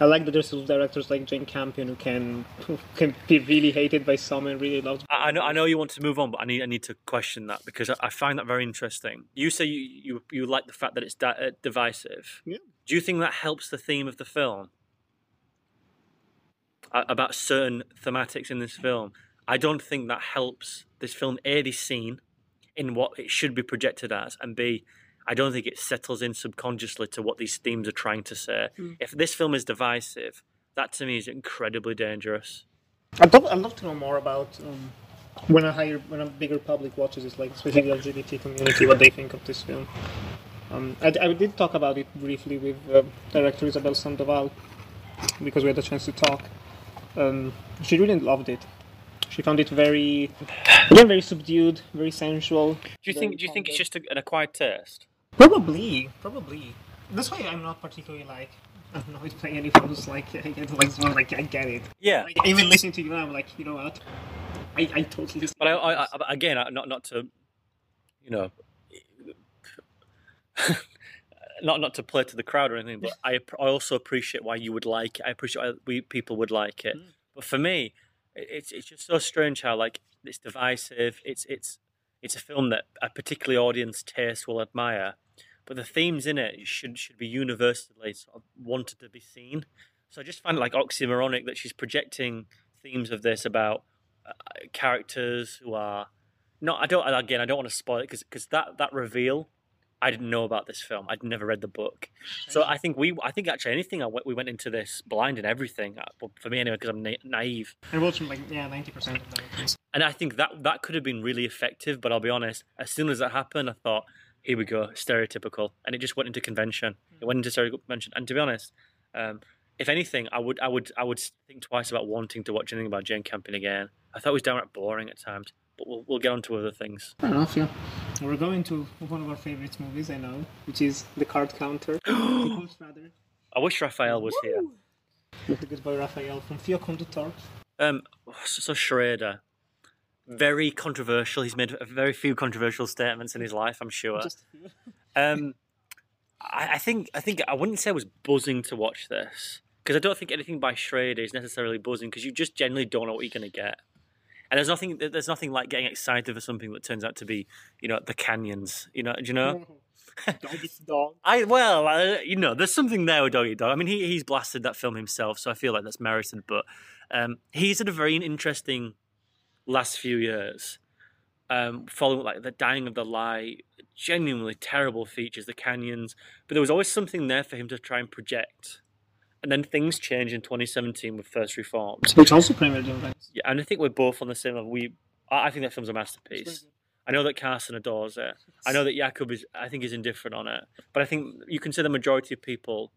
I like that there's still directors like Jane Campion who can who can be really hated by some and really loved. I, I know, I know you want to move on, but I need, I need to question that because I, I find that very interesting. You say you, you, you like the fact that it's di- uh, divisive. Yeah. Do you think that helps the theme of the film? About certain thematics in this film, I don't think that helps this film a seen in what it should be projected as, and b I don't think it settles in subconsciously to what these themes are trying to say. If this film is divisive, that to me is incredibly dangerous. I'd love, I'd love to know more about um, when a higher, when a bigger public watches it, like especially the LGBT community, what they think of this film. Um, I, I did talk about it briefly with uh, director Isabel Sandoval because we had a chance to talk. Um, she really loved it. She found it very, again, very subdued, very sensual. Do you think? Do you think it's just a, an acquired taste? Probably, probably. That's why I'm not particularly like annoyed <laughs> by any films like I get like, like I get it. Yeah, Like even listening to you now, I'm like, you know what? I, I totally. but I. I, I again, not not to, you know, <laughs> not not to play to the crowd or anything, but I I also appreciate why you would like it. I appreciate why we people would like it. Mm. But for me, it's it's just so strange how like it's divisive. It's it's it's a film that a particular audience taste will admire, but the themes in it should should be universally sort of wanted to be seen. So I just find it like oxymoronic that she's projecting themes of this about uh, characters who are not. I don't. Again, I don't want to spoil it because that that reveal. I didn't know about this film. I'd never read the book, so I think we. I think actually anything I went, we went into this blind and everything. uh, For me anyway, because I'm na- naive, I watched like yeah, ninety percent and I think that that could have been really effective. But I'll be honest, as soon as that happened, I thought, here we go, stereotypical, and it just went into convention. It went into stereotypical convention, and to be honest, um, if anything, I would, I would, I would think twice about wanting to watch anything about Jane Campion again. I thought it was downright boring at times, but we'll we'll get on to other things. Fair enough, yeah. We're going to one of our favorite movies, I know, which is The Card Counter. <gasps> Nicholas Rather. I wish Raphael was here. The good boy Raphael from Fio Conductor. Um, so, so Schrader, very controversial. He's made a very few controversial statements in his life, I'm sure. Just a few. <laughs> Um, I, I think I think I wouldn't say I was buzzing to watch this because I don't think anything by Schrader is necessarily buzzing because you just generally don't know what you're going to get. And there's nothing there's nothing like getting excited for something that turns out to be you know the canyons. You know, do you know? <laughs> dog is <laughs> dog. I well, uh, you know, there's something there with Dog Eat Dog. I mean, he he's blasted that film himself, so I feel like that's merited. But um, he's had a very interesting last few years, um, following like the Dying of the Light, genuinely terrible features, the canyons. But there was always something there for him to try and project. And then things changed in 2017 with First Reformed. Which also premiered in Venice. Yeah, and I think we're both on the same level. We, I I think that film's a masterpiece. I know that Carson adores it. I know that Jakub is, I think, is indifferent on it. But I think you can say the majority of people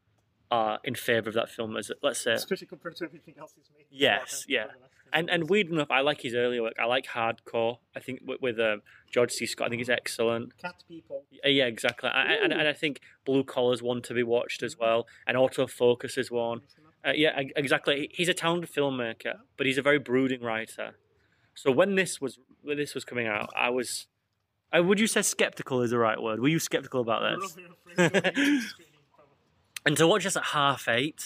are in favour of that film as, let's say, Especially compared to everything else he's made. Yes, yeah. And and weird enough, I like his earlier work. I like Hardcore. I think with, with um, George C. Scott, I think it's excellent. Cat people. Uh, Yeah, exactly. I, I- and, and I think Blue Collar's one to be watched as well, and Autofocus is one. Uh, yeah, exactly. He's a talented filmmaker, but he's a very brooding writer. So when this was when this was coming out, I was. Uh, would you say skeptical is the right word? Were you skeptical about <laughs> this? <laughs> And to watch this at half eight,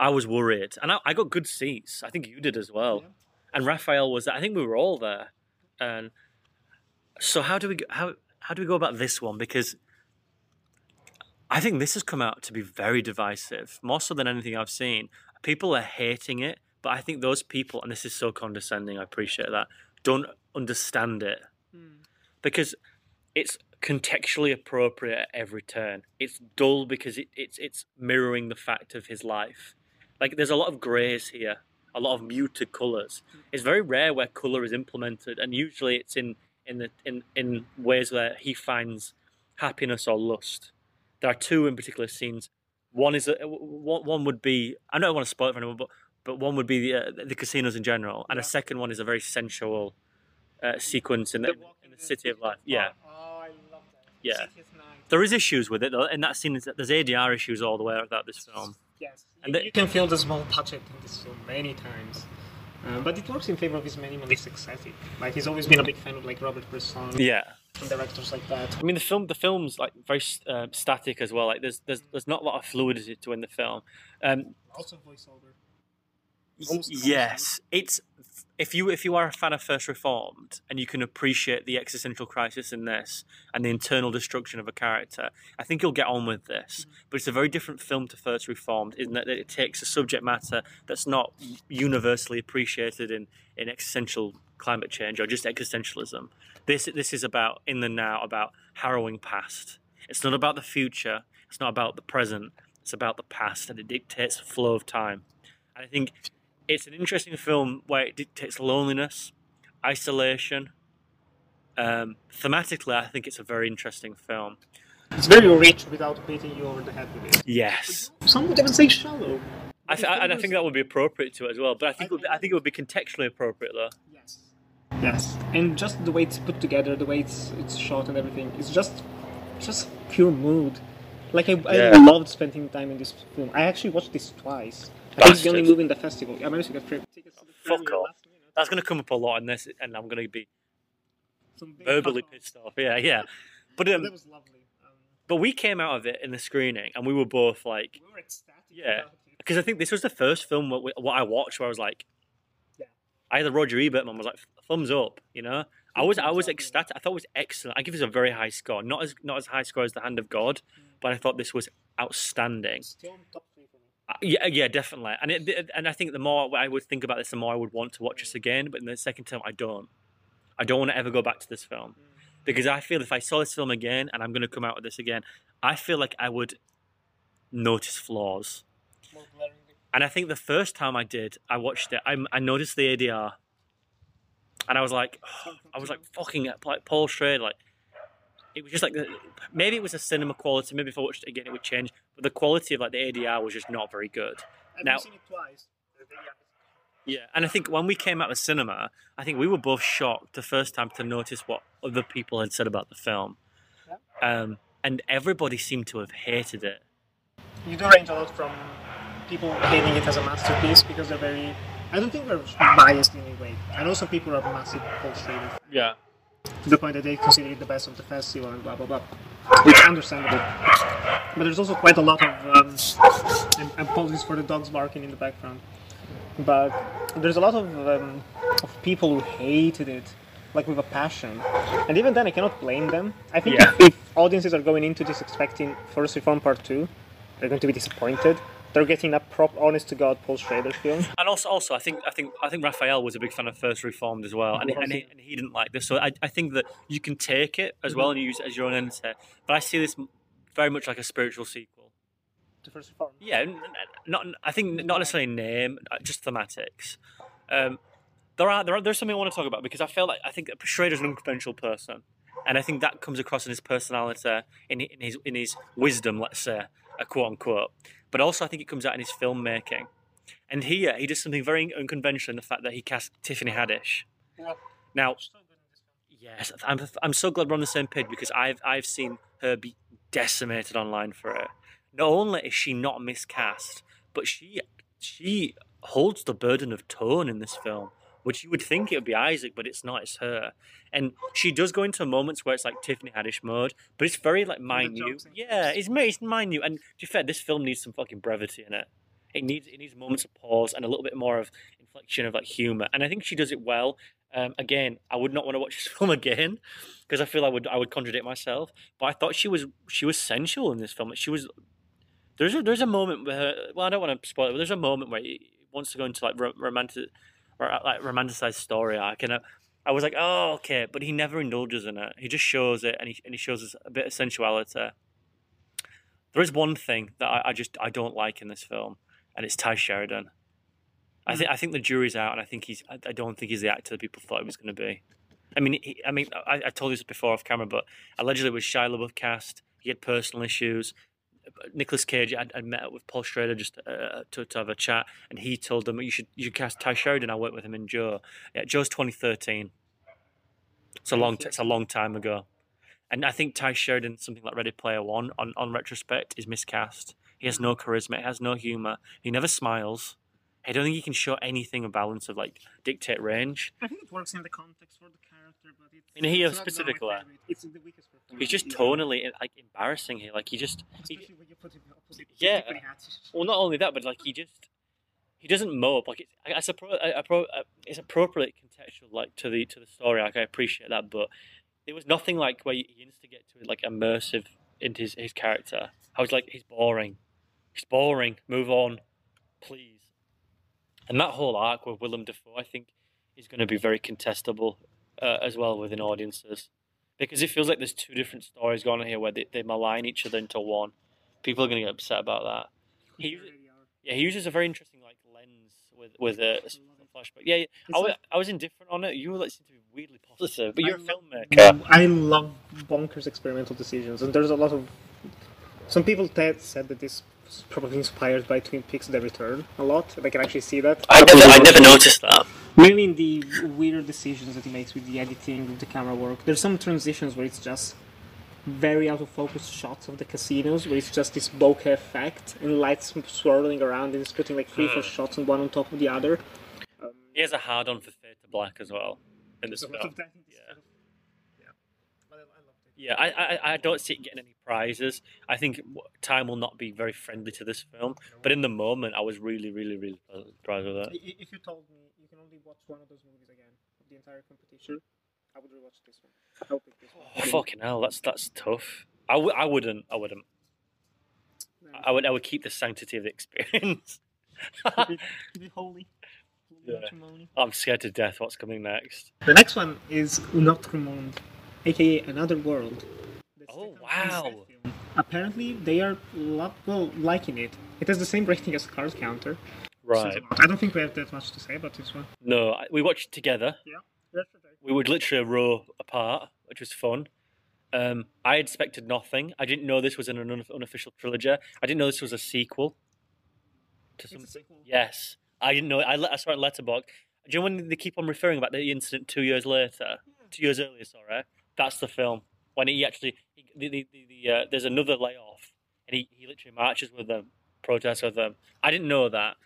I was worried, and I, I got good seats. I think you did as well. and Raphael was. there. I think we were all there. And so, how do we go- how how do we go about this one? Because I think this has come out to be very divisive, more so than anything I've seen. People are hating it, but I think those people, and this is so condescending, I appreciate that, don't understand it hmm. because it's contextually appropriate at every turn. It's dull because it, it's it's mirroring the fact of his life. Like there's a lot of greys here, a lot of muted colours. It's very rare where colour is implemented, and usually it's in in the in in ways where he finds happiness or lust. There are two in particular scenes. One is a, one one would be I don't want to spoil it for anyone, but but one would be the uh, the casinos in general, and a second one is a very sensual uh, sequence in the, in the city of life. Yeah. Oh, I love that. Yeah. City at night. There is issues with it though. In that scene, there's ADR issues all the way throughout this film. Yes. And you, you can feel the small budget in this film many times. Uh, but it works in favor of his minimalistic aesthetic. Like he's always been a big fan of like Robert Bresson Yeah, and directors like that. I mean the film. The film's like very uh, static as well. Like there's there's there's not a lot of fluidity to in the film. Um, Also voiceover. Yes, it's if you if you are a fan of First Reformed and you can appreciate the existential crisis in this and the internal destruction of a character, I think you'll get on with this. But it's a very different film to First Reformed in that it takes a subject matter that's not universally appreciated in in existential climate change or just existentialism. This this is about in the now about harrowing past. It's not about the future. It's not about the present. It's about the past, and it dictates the flow of time. And I think it's an interesting film where it dictates loneliness, isolation. Um, thematically, I think it's a very interesting film. It's very rich without beating you over the head with it. Yes, Some would even say shallow. I th- and I think that would be appropriate to it as well. But I think it would, I think it would be contextually appropriate though. Yes. Yes. And just the way it's put together, the way it's it's shot and everything, it's just just pure mood. Like I, Yeah. I loved spending time in this film. I actually watched this twice. I think it's the only Bastard. movie in the festival. I managed to get free tickets to the Fuck off. That's going to come up a lot in this, and I'm going to be Some verbally fuck pissed off. Yeah, yeah. But That um, was lovely. Um, but we came out of it in the screening, and we were both like, we were ecstatic. Yeah. because I think this was the first film what, we, what I watched where I was like, Yeah. I had the Roger Ebert and I was like thumbs up, you know. I was I was ecstatic. I thought it was excellent. I give this a very high score, not as not as high score as The Hand of God, but I thought this was outstanding. Still top three for me. Uh, Yeah, uh, yeah, definitely. And it, and I think the more I would think about this, the more I would want to watch this again. But in the second term, I don't. I don't want to ever go back to this film because I feel if I saw this film again and I'm going to come out with this again, I feel like I would notice flaws. And I think the first time I did, I watched it, I, I noticed the ADR, and I was like, <sighs> I was like fucking like Paul Schrader, like it was just like the, maybe it was a cinema quality. Maybe if I watched it again, it would change. But the quality of like the ADR was just not very good. I've Now- seen it twice. The video is- Yeah, and I think when we came out of the cinema, I think we were both shocked the first time to notice what other people had said about the film, um, and everybody seemed to have hated it. You do range a lot from people hating it as a masterpiece because they're very. I don't think they're biased in any way. I know some people are massive Paul Yeah, to the point that they consider it the best of the festival and blah blah blah, which is understandable. But there's also quite a lot of um, and apologies for the dogs barking in the background. But there's a lot of um, of people who hated it, like with a passion, and even then I cannot blame them. I think Yeah. if, if audiences are going into this expecting First Reform Part Two, they're going to be disappointed. They're getting a prop, honest to God Paul Schrader film. and also, also, I think, I think, I think Raphael was a big fan of First Reformed as well, and, and, he, and he didn't like this. So I, I think that you can take it as well and use it as your own entity. But I see this very much like a spiritual sequel. To First Reform. Yeah, not. I think not necessarily name, uh, just thematics. Um, there are there are there's something I want to talk about because I feel like I think Schrader's an unconventional person, and I think that comes across in his personality, in in his in his wisdom, let's say, a quote unquote. But also, I think it comes out in his filmmaking. And here, he does something very unconventional in the fact that he cast Tiffany Haddish. Yeah. Now, Yes, I'm. I'm so glad we're on the same page because I've I've seen her be decimated online for it. Not only is she not miscast, but she she holds the burden of tone in this film, which you would think it would be Isaac, but it's not. It's her, and she does go into moments where it's like Tiffany Haddish mode, but it's very like minute. Yeah, it's it's minute. And to be fair, this film needs some fucking brevity in it. It needs it needs moments of pause and a little bit more of inflection of like humor, and I think she does it well. Um, again, I would not want to watch this <laughs> film again because I feel I would I would contradict myself. But I thought she was she was sensual in this film. She was there's a there's a moment where well I don't want to spoil it, but there's a moment where he wants to go into like romantic Uh, like romanticized story arc, and I, I was like, oh okay, but he never indulges in it. He just shows it, and he and he shows us a bit of sensuality. There is one thing that I, I just I don't like in this film, and it's Tye Sheridan. I think I think the jury's out, and I think he's. I, I don't think he's the actor that people thought he was going to be. I mean, he, I mean, I, I told you this before off camera, but allegedly it was Shia LaBeouf cast. He had personal issues. Nicolas Cage had, had met with Paul Schrader just uh, to, to have a chat, and he told them you should you should cast Tye Sheridan. I worked with him in Joe. Yeah, Joe's 2013. It's a long it's a long time ago, and I think Tye Sheridan, something like Ready Player One, on on retrospect, is miscast. He has no charisma. He has no humor. He never smiles. I don't think he can show anything of balance of like dictate range. I think it works in the context for the but it's. In here it's not my specifically. favorite. It's the weakest. He's just tonally like embarrassing here. Like he just he, when you put it opposite Yeah. Well, not only that, but like he just he doesn't mope. Like it's it's, appro- appro- uh, it's appropriate contextual like to the to the story. Like I appreciate that, but there was nothing like where he instigate to get to it like immersive into his, his character. I was like, he's boring. He's boring. Move on, please. And that whole arc with Willem Dafoe, I think, is going to be very contestable uh, as well within audiences because it feels like there's two different stories going on here where they, they malign each other into one. People are going to get upset about that. He uses, yeah, he uses a very interesting like lens with with a, flashback. Yeah, yeah. I was, like- I was indifferent on it. You were like seem to be weirdly positive, but you're a I love- filmmaker. I love bonkers experimental decisions, and there's a lot of. Some people that said that this was probably inspired by Twin Peaks: The Return a lot. and I can actually see that. I never, I never noticed that. Mainly in the weird decisions that he makes with the editing, with the camera work. There's some transitions where it's just very out of focus shots of the casinos, where it's just this bokeh effect and lights swirling around, and it's putting like three, four shots on one on top of the other. Um, He has a hard on for Fade to Black as well in this there's a lot film. of that in this Yeah. Yeah. I, I. Yeah, I, I I don't see it getting any prizes. I think time will not be very friendly to this film, but in the moment, I was really, really, really surprised with it. I- i- If you told me you can only watch one of those movies again of the entire competition, I would rewatch this one. I would pick this one. Oh, fucking hell, that's that's tough. I, w- I wouldn't. I wouldn't. I would. I would keep the sanctity of the experience. be, be <laughs> holy. Yeah. I'm scared to death. What's coming next? The next one is Notre Monde, aka Another World. Oh, wow. Apparently, they are lot, well liking it. It has the same rating as Card Counter. Right. I don't think we have that much to say about this one. No, I- we watched it together. Yeah. We would literally row apart, which was fun. Um, I expected nothing. I didn't know this was an un- unofficial trilogy. I didn't know this was a sequel to something. sequel. Yes, I didn't know. it. I, I saw it in Letterboxd. Do you know when they keep on referring about the incident two years later, two years earlier? Sorry, that's the film when he actually he, the, the, the, the, uh, there's another layoff and he, he literally marches with them, protests with them. I didn't know that.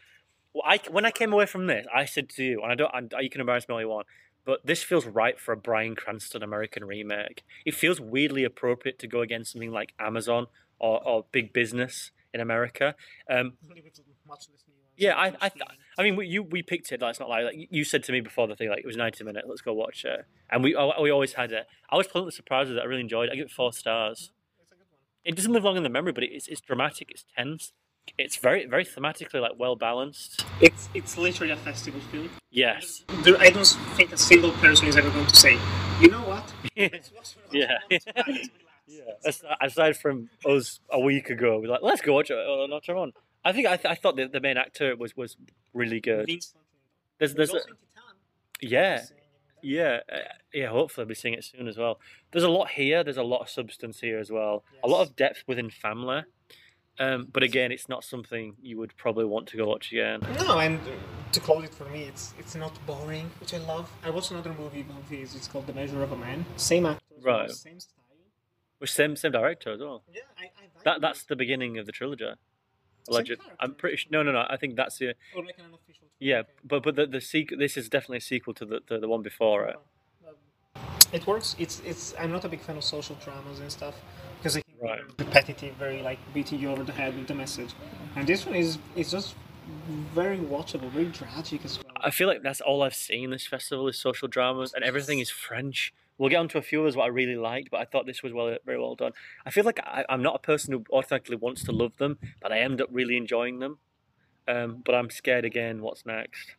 Well, I when I came away from this, I said to you, and I don't, and you can embarrass me all you want, but this feels right for a Bryan Cranston American remake. It feels weirdly appropriate to go against something like Amazon or, or big business in America. Um, Much less nuanced, Yeah, I- I th- I mean, we, you we picked it. Like, it's not like, like you said to me before the thing. Like it was ninety minutes. Let's go watch it. And we we always had it. I was pleasantly surprised with it. I really enjoyed it. I give it four stars. It's a good one. It doesn't live long in the memory, but it's it's dramatic. It's tense. It's very very thematically like well balanced. It's it's literally a festival film. Yes. There, I don't think a single person is ever going to say, you know what? Notre <laughs> Yeah. Dame relax." Yeah. Aside, from us a week ago, we're like, let's go watch it. Oh, not on. I think I, th- I thought the, the main actor was was really good. There's there's a, Also in Titane. yeah. Singing in that. Yeah, uh, yeah. Hopefully, I'll be seeing it soon as well. There's a lot here. There's a lot of substance here as well. A lot of depth within family. Um, but again, it's not something you would probably want to go watch again. No, and uh, to close it for me, it's it's not boring, which I love. I watched another movie of his. It's called The Measure of a Man. Same actor, Right. Same style. With same same director as well. Yeah, I, I like That that's the beginning of the trilogy. Alleged. I'm pretty sure. No, no, no. I think that's the. Or like an unofficial. Yeah, okay. but but the the sequel. This is definitely a sequel to the the, the one before it. Um, It works. It's it's. I'm not a big fan of social dramas and stuff because they can Right. repetitive, very like beating you over the head with the message. And this one is it's just very watchable, very tragic as well. I feel like that's all I've seen this festival is social dramas, and everything is French. We'll get onto a few others what I really liked, but I thought this was well, very well done. I feel like I, I'm not a person who automatically wants to love them, but I end up really enjoying them. Um, but I'm scared again. What's next?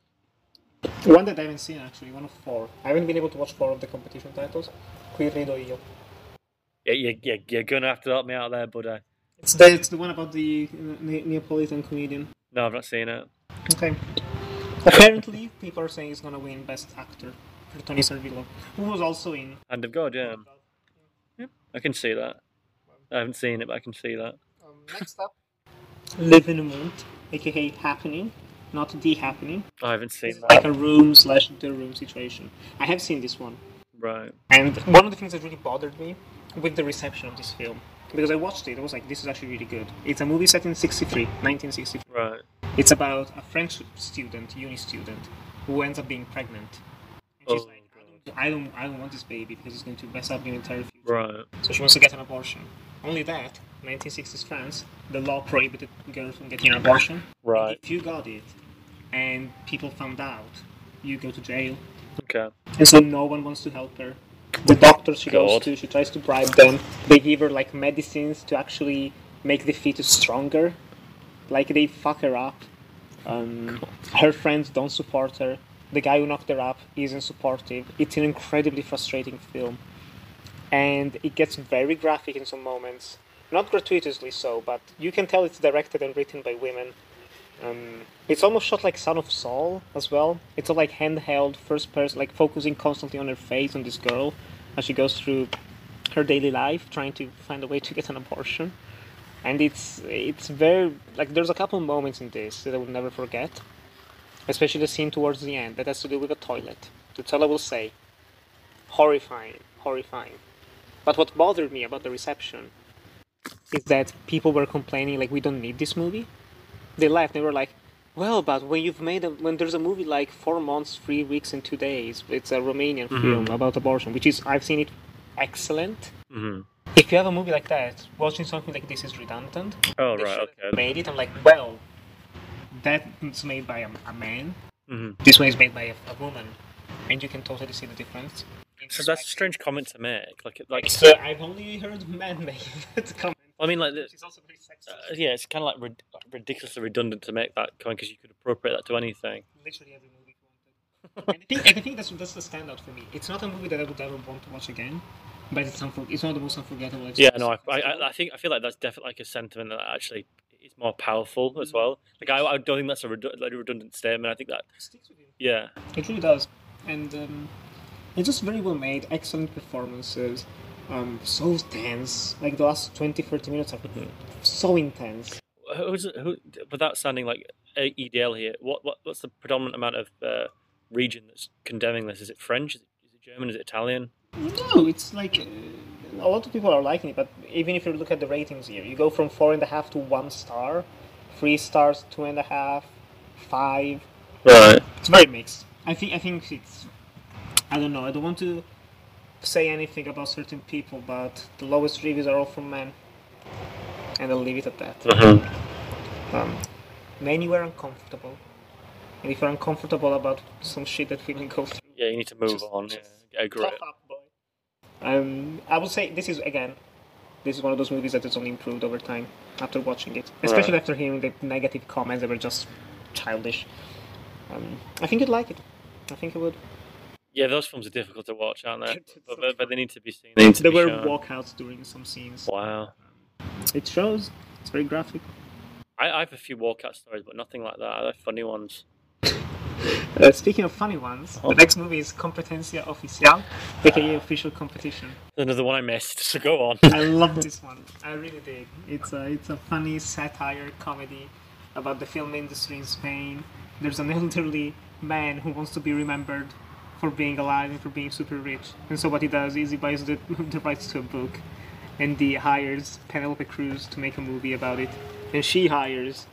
One that I haven't seen actually, one of four. I haven't been able to watch four of the competition titles. Qui rido io. Yeah, yeah, yeah, you're gonna have to help me out there, but uh, It's the it's the one about the Neapolitan comedian. no, I've not seen it. Okay. Apparently, people are saying he's gonna win Best Actor for Toni Servillo, who was also in. Hand of God, yeah. yeah, I can see that. I haven't seen it, but I can see that. Um, next up, <laughs> Live in a Mood, aka Happening, not The Happening. I haven't seen It's like a room slash the room situation. I have seen this one, Right. and one of the things that really bothered me with the reception of this film, because I watched it, I was like, this is actually really good. It's a movie set in 63, 1963. Right. It's about a French student, uni student, who ends up being pregnant. And she's Oh, like, I don't, I don't, I don't want this baby because it's going to mess up your entire future. Right. So she wants to get an abortion. Only that, 1960s France, the law prohibited girls from getting an abortion. Right. If you got it, and people found out, you go to jail. Okay. And so no one wants to help her. The doctors she goes to, she tries to bribe them. They give her like medicines to actually make the fetus stronger. Like they fuck her up. Um, her friends don't support her. The guy who knocked her up isn't supportive. It's an incredibly frustrating film. And it gets very graphic in some moments. Not gratuitously so, but you can tell it's directed and written by women. Um, it's almost shot like Son of Saul as well. It's all like handheld, first person, like focusing constantly on her face on this girl as she goes through her daily life, trying to find a way to get an abortion. And it's it's very like there's a couple moments in this that I will never forget, especially the scene towards the end that has to do with a toilet. All I will say. Horrifying, horrifying. But what bothered me about the reception is that people were complaining like we don't need this movie they left. They were like, "Well, but when you've made a when there's a movie like Four Months, Three Weeks, and Two Days, it's a Romanian film about abortion, which is I've seen it excellent. hmm If you have a movie like that, watching something like this is redundant. Oh, They right. Okay. Made it. I'm like, well, that's made by a, a man. hmm This one is made by a, a woman, and you can totally see the difference. So that's a strange comment to make. Like, like. So I've only heard men make <laughs> that comment. I mean, like, the- is also very sexist. uh, yeah, it's kind of like rid- ridiculously redundant to make that comment because you could appropriate that to anything. literally every movie wanted. and I think, and I think that's that's the standout for me. It's not a movie that I would ever want to watch again, but it's unfor- It's one of the most unforgettable. Yeah, no, I, I. I- think I feel like that's definitely like a sentiment that actually is more powerful as well. Like, I, I don't think that's a, redu- like a redundant statement. I think that, sticks with you. yeah, It really does, and um, it's just very well made. Excellent performances. Um, so tense. Like the last 20, 30 minutes are so intense. who's who? Without sounding like a- EDL here, what, what what's the predominant amount of uh, region that's condemning this? Is it French? Is it, is it German? Is it Italian? No, it's like uh, a lot of people are liking it, but even if you look at the ratings here, you go from four and a half to one star, three stars, two and a half, five. Right. It's very mixed. I think I think it's. I don't know. I don't want to say anything about certain people, but the lowest reviews are all from men, and I'll leave it at that. Mm-hmm. Um, many were uncomfortable, and if you're uncomfortable about some shit that women go through, Yeah, you need to move Just- on. Yeah, just I agree. up, boy. Um, I will say this is again, this is one of those movies that has only improved over time after watching it, especially Right. after hearing the negative comments that were just childish. Um, I think you'd like it. I think you would. Yeah, those films are difficult to watch, aren't they? <laughs> But, but, but they need to be seen. They need to There be were shown. walkouts during some scenes. Wow. It shows. It's very graphic. I, I have a few walkout stories, but nothing like that. I have funny ones. <laughs> Uh, speaking of funny ones, Oh. the next movie is Competencia Oficial, aka Official Competition. Another one I missed, so go on. I love this one. I really did. It's a it's a funny satire comedy about the film industry in Spain. There's an <laughs> elderly man who wants to be remembered for being alive and for being super rich. And so what he does is he buys the, <laughs> the rights to a book, and he hires Penelope Cruz to make a movie about it. And she hires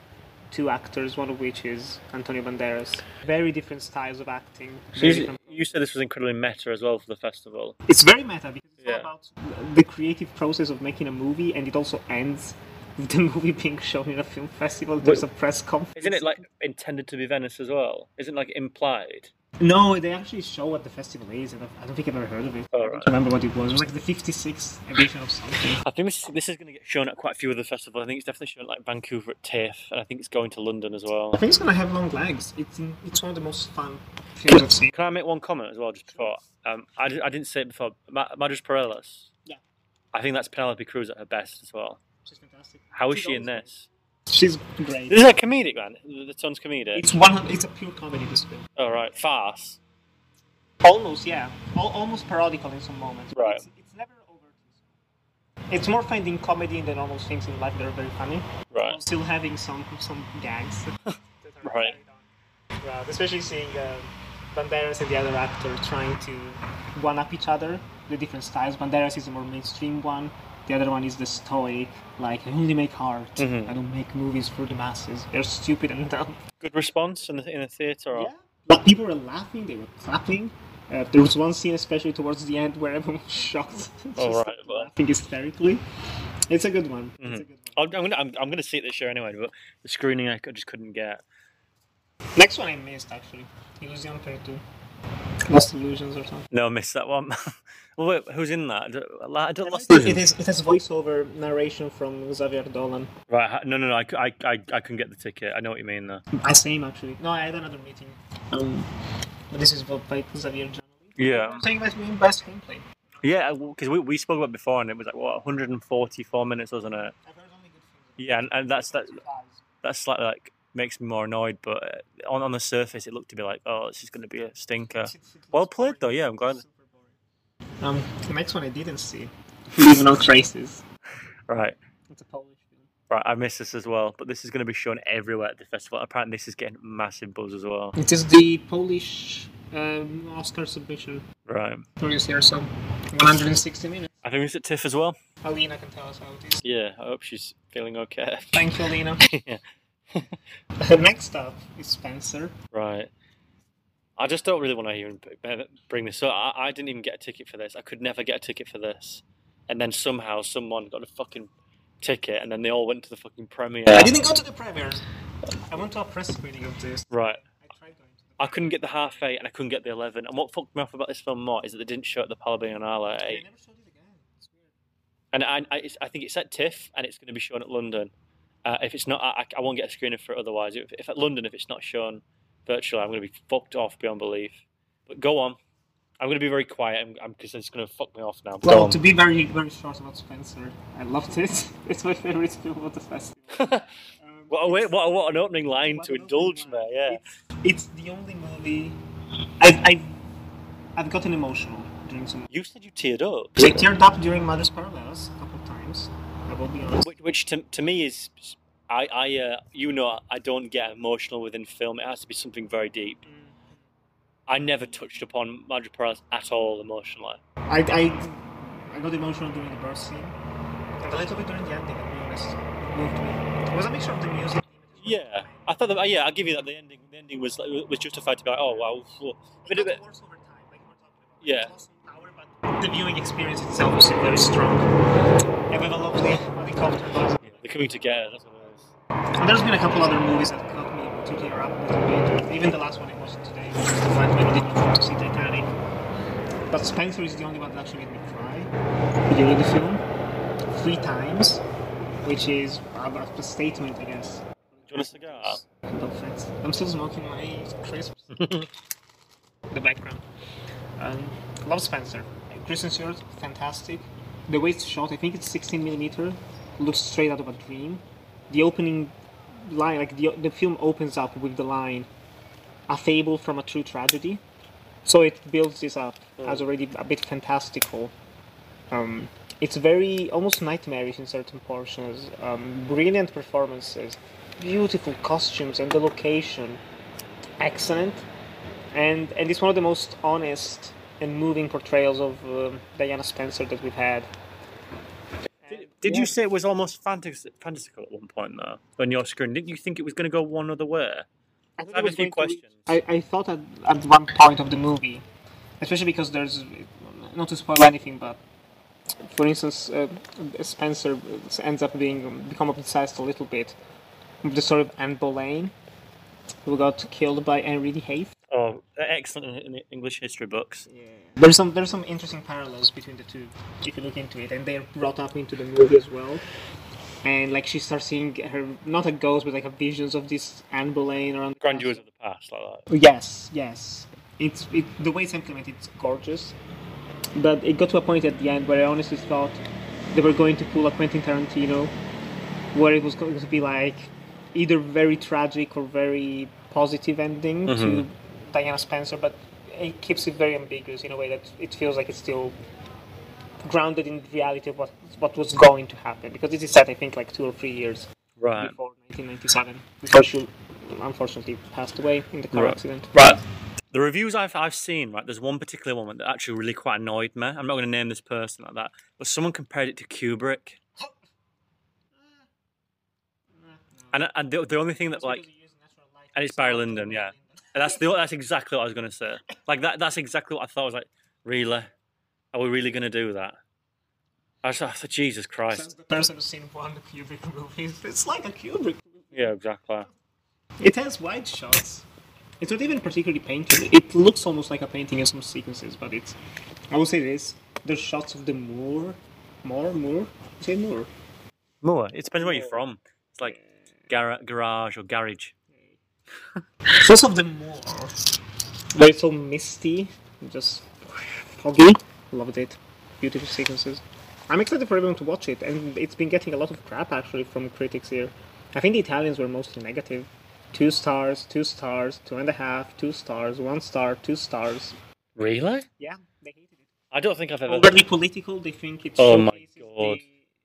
two actors, one of which is Antonio Banderas. Very different styles of acting. You, you said this was incredibly meta as well for the festival. it's very meta because it's all about the creative process of making a movie and it also ends with the <laughs> movie being shown in a film festival. There's a press conference. Isn't it like intended to be Venice as well? Isn't like implied? No, they actually show what the festival is, and I don't think I've ever heard of it. Oh, I right. don't remember what it was. It was like the 56th edition of something. I think this, this is going to get shown at quite a few of the festivals. I think it's definitely shown at like Vancouver at TIFF, and I think it's going to London as well. I think it's gonna have long legs. It's it's one of the most fun films I've seen. Can I make one comment as well just before? Um, I, I didn't say it before. Ma- Madres Paralelas. Yeah. I think that's Penelope Cruz at her best as well. She's fantastic. How is She's she in always this? Great. She's great. This is a comedic, man. The, the tone's comedic. It's one. It's a pure comedy. This film. All right, farce. Almost, yeah. Al- almost parodical in some moments. Right. It's, it's never over. It's more finding comedy in the normal things in life that are very funny. Right. While still having some some gags. that <laughs> are Right. carried. Right. Especially seeing uh, Banderas and the other actor trying to one up each other, the different styles. Banderas is the more mainstream one. The other one is the stoic, like I only make art. Mhm. I don't make movies for the masses. They're stupid and dumb. Good response in the in the theatre. Or... Yeah. But people were laughing, they were clapping. Uh, there was one scene, especially towards the end, where everyone was <laughs> shocked. Oh, Just right, well. laughing hysterically. It's a good one. Mhm. It's a good I'm, I'm gonna I'm, I'm gonna see it this year anyway, but the screening I just couldn't get. Next one I missed, actually. Illusion 22. Lost Illusions or something. No, I missed that one. <laughs> well, wait, who's in that? I don't, I don't lost It, is, it has voiceover narration from Xavier Dolan. Right, no, no, no. I, I, I, I couldn't get the ticket. I know what you mean, though. I same, actually. No, I had another meeting. Um, but this is by Xavier Dolan. Yeah. I'm saying that's being best screenplay. Yeah, because we, we spoke about it before, and it was like what 144 minutes, wasn't it? I've heard only good things. Yeah, and, and that's that. That's slightly like makes me more annoyed, but uh, on on the surface, it looked to be like, oh, this is going to be a stinker. Well played, though. Yeah, I'm glad. Um, the next one I didn't see. <laughs> Leave no traces. Right, It's a Polish film. right. I missed this as well, but this is going to be shown everywhere at the festival. Apparently, this is getting massive buzz as well. It is the Polish um, Oscar submission Right. for year, so 160 minutes. I think it's at TIFF as well. Alina can tell us how it is. Yeah, I hope she's feeling okay. Thank you, Alina. yeah. <laughs> <laughs> Next up is Spencer. Right. I just don't really want to even bring this up. I, I didn't even get a ticket for this. I could never get a ticket for this. And then somehow someone got a fucking ticket, and then they all went to the fucking premiere. I didn't go to the premiere. I went to a press screening of this. Right. I tried going to the I couldn't get the half eight, and I couldn't get the eleven. And what fucked me off about this film more is that they didn't show it at the PalaBiennale at They eight. never showed it again. It's weird. And I, I, it's- I think it's at TIFF, and it's going to be shown at London. Uh, if it's not, I, I won't get a screening for it otherwise. If, if at London, if it's not shown virtually, I'm going to be fucked off beyond belief. But go on. I'm going to be very quiet because it's going to fuck me off now. Well, to be very, very short about Spencer, I loved it. <laughs> It's my favorite film of the festival. <laughs> Um, what, a, way- what, a, what an opening line to indulge me, yeah. It's, it's the only movie I've, I've, I've gotten emotional during some. You said you teared up. I teared up during Madres Paralelas a couple of times. I will be honest. Which, which to, to me is, I, I uh, you know, I don't get emotional within film. It has to be something very deep. I never touched upon Madre Perez at all emotionally. I, I, I got emotional during the birth scene, and a little bit during the ending. I'll be honest, it moved me. It was a mixture of the music. Yeah, I thought that. uh, Yeah, I'll give you that. The ending, the ending was like, was justified to be like, oh wow, well, but It it, got worse over time, like we're talking about. Yeah. It lost some power, the viewing experience itself was very strong. And we have a lovely helicopter. music. they're coming together. That's what it is. And there's been a couple other movies that got me to tear up a little bit. Even the last one I watched today, which is the fact that I didn't want to see Titanic. But Spencer is the only one that actually made me cry during the film. Three times. Which is a, a statement, I guess. Do you want a cigar? No. I'm still smoking my crisps. <laughs> the background. Um, love Spencer. Kristen Stewart, fantastic. The way it's shot, I think it's 16 millimeter, looks straight out of a dream. The opening line, like the the film opens up with the line, "A fable from a true tragedy," so it builds this up as already a bit fantastical. Um, it's very almost nightmarish in certain portions. Um, brilliant performances, beautiful costumes, and the location, excellent. And and it's one of the most honest and moving portrayals of um, Diana Spencer that we've had. Did, did you say it was almost fantas- fantastical at one point though? On your screen, didn't you think it was going to go one other way? I, thought I have it a few going to questions. I, I thought at, at one point of the movie, especially because there's not to spoil anything, but for instance, uh, Spencer ends up being become obsessed a little bit with the story of Anne Boleyn, who got killed by Henry VIII. Oh, excellent in in English history books. Yeah. There's some there's some interesting parallels between the two if you look into it, and they're brought up into the movie as well. And like she starts seeing her not a ghost, but like a visions of this Anne Boleyn around. the Grandeurs of the past, like that. Yes, yes. It's it, the way it's implemented. It's gorgeous, but it got to a point at the end where I honestly thought they were going to pull a Quentin Tarantino, where it was going to be like either very tragic or very positive ending to mm-hmm. Diana Spencer, but it keeps it very ambiguous in a way that it feels like it's still grounded in reality of what what was going to happen because this is set I think like two or three years Right. before 1997 before she unfortunately passed away in the car Right. accident. Right. The reviews I've, I've seen, right, there's one particular one that actually really quite annoyed me. I'm not going to name this person like that, but someone compared it to Kubrick. <laughs> And, and the, the only thing that, like, and it's Barry Lyndon, yeah. And that's the that's exactly what I was going to say. Like, that that's exactly what I thought. I was like, really? Are we really going to do that? I was like, Jesus Christ. Since the person who's seen one Kubrick movies, it's like a Kubrick. Movie. Yeah, exactly. It has wide shots. It's not even particularly painted. It looks almost like a painting in some sequences, but it's. I will say this: the shots of the moor, moor, moor, say moor. More. It depends where you're from. It's like gar- garage or garage. Shots of the moor, where it's all misty, just foggy. Hmm? Loved it. Beautiful sequences. I'm excited for everyone to watch it, and it's been getting a lot of crap actually from critics here. I think the Italians were mostly negative. Two stars, two stars, two and a half, two stars, one star, two stars. Really? Yeah, they hated it. I don't think I've ever. Overly political. They think it's. Oh my God. The,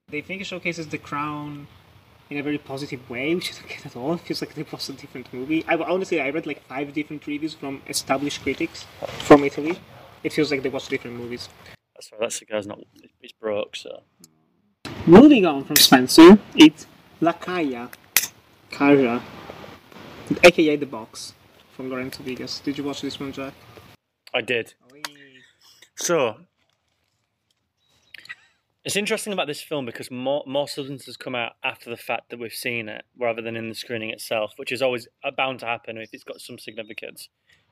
they think it showcases the crown in a very positive way, which is <laughs> okay at all. It feels like it was a different movie. I honestly I read like five different reviews from established critics from Italy. It feels like they watched different movies. That's right. That guy's not. It's broke. So Moving on from Spencer, it's La Caja, aka The Box, from Lorenzo Vigas. Did you watch this one, Jack? I did. Oh, so it's interesting about this film because more more substances come out after the fact that we've seen it, rather than in the screening itself, which is always bound to happen if it's got some significance.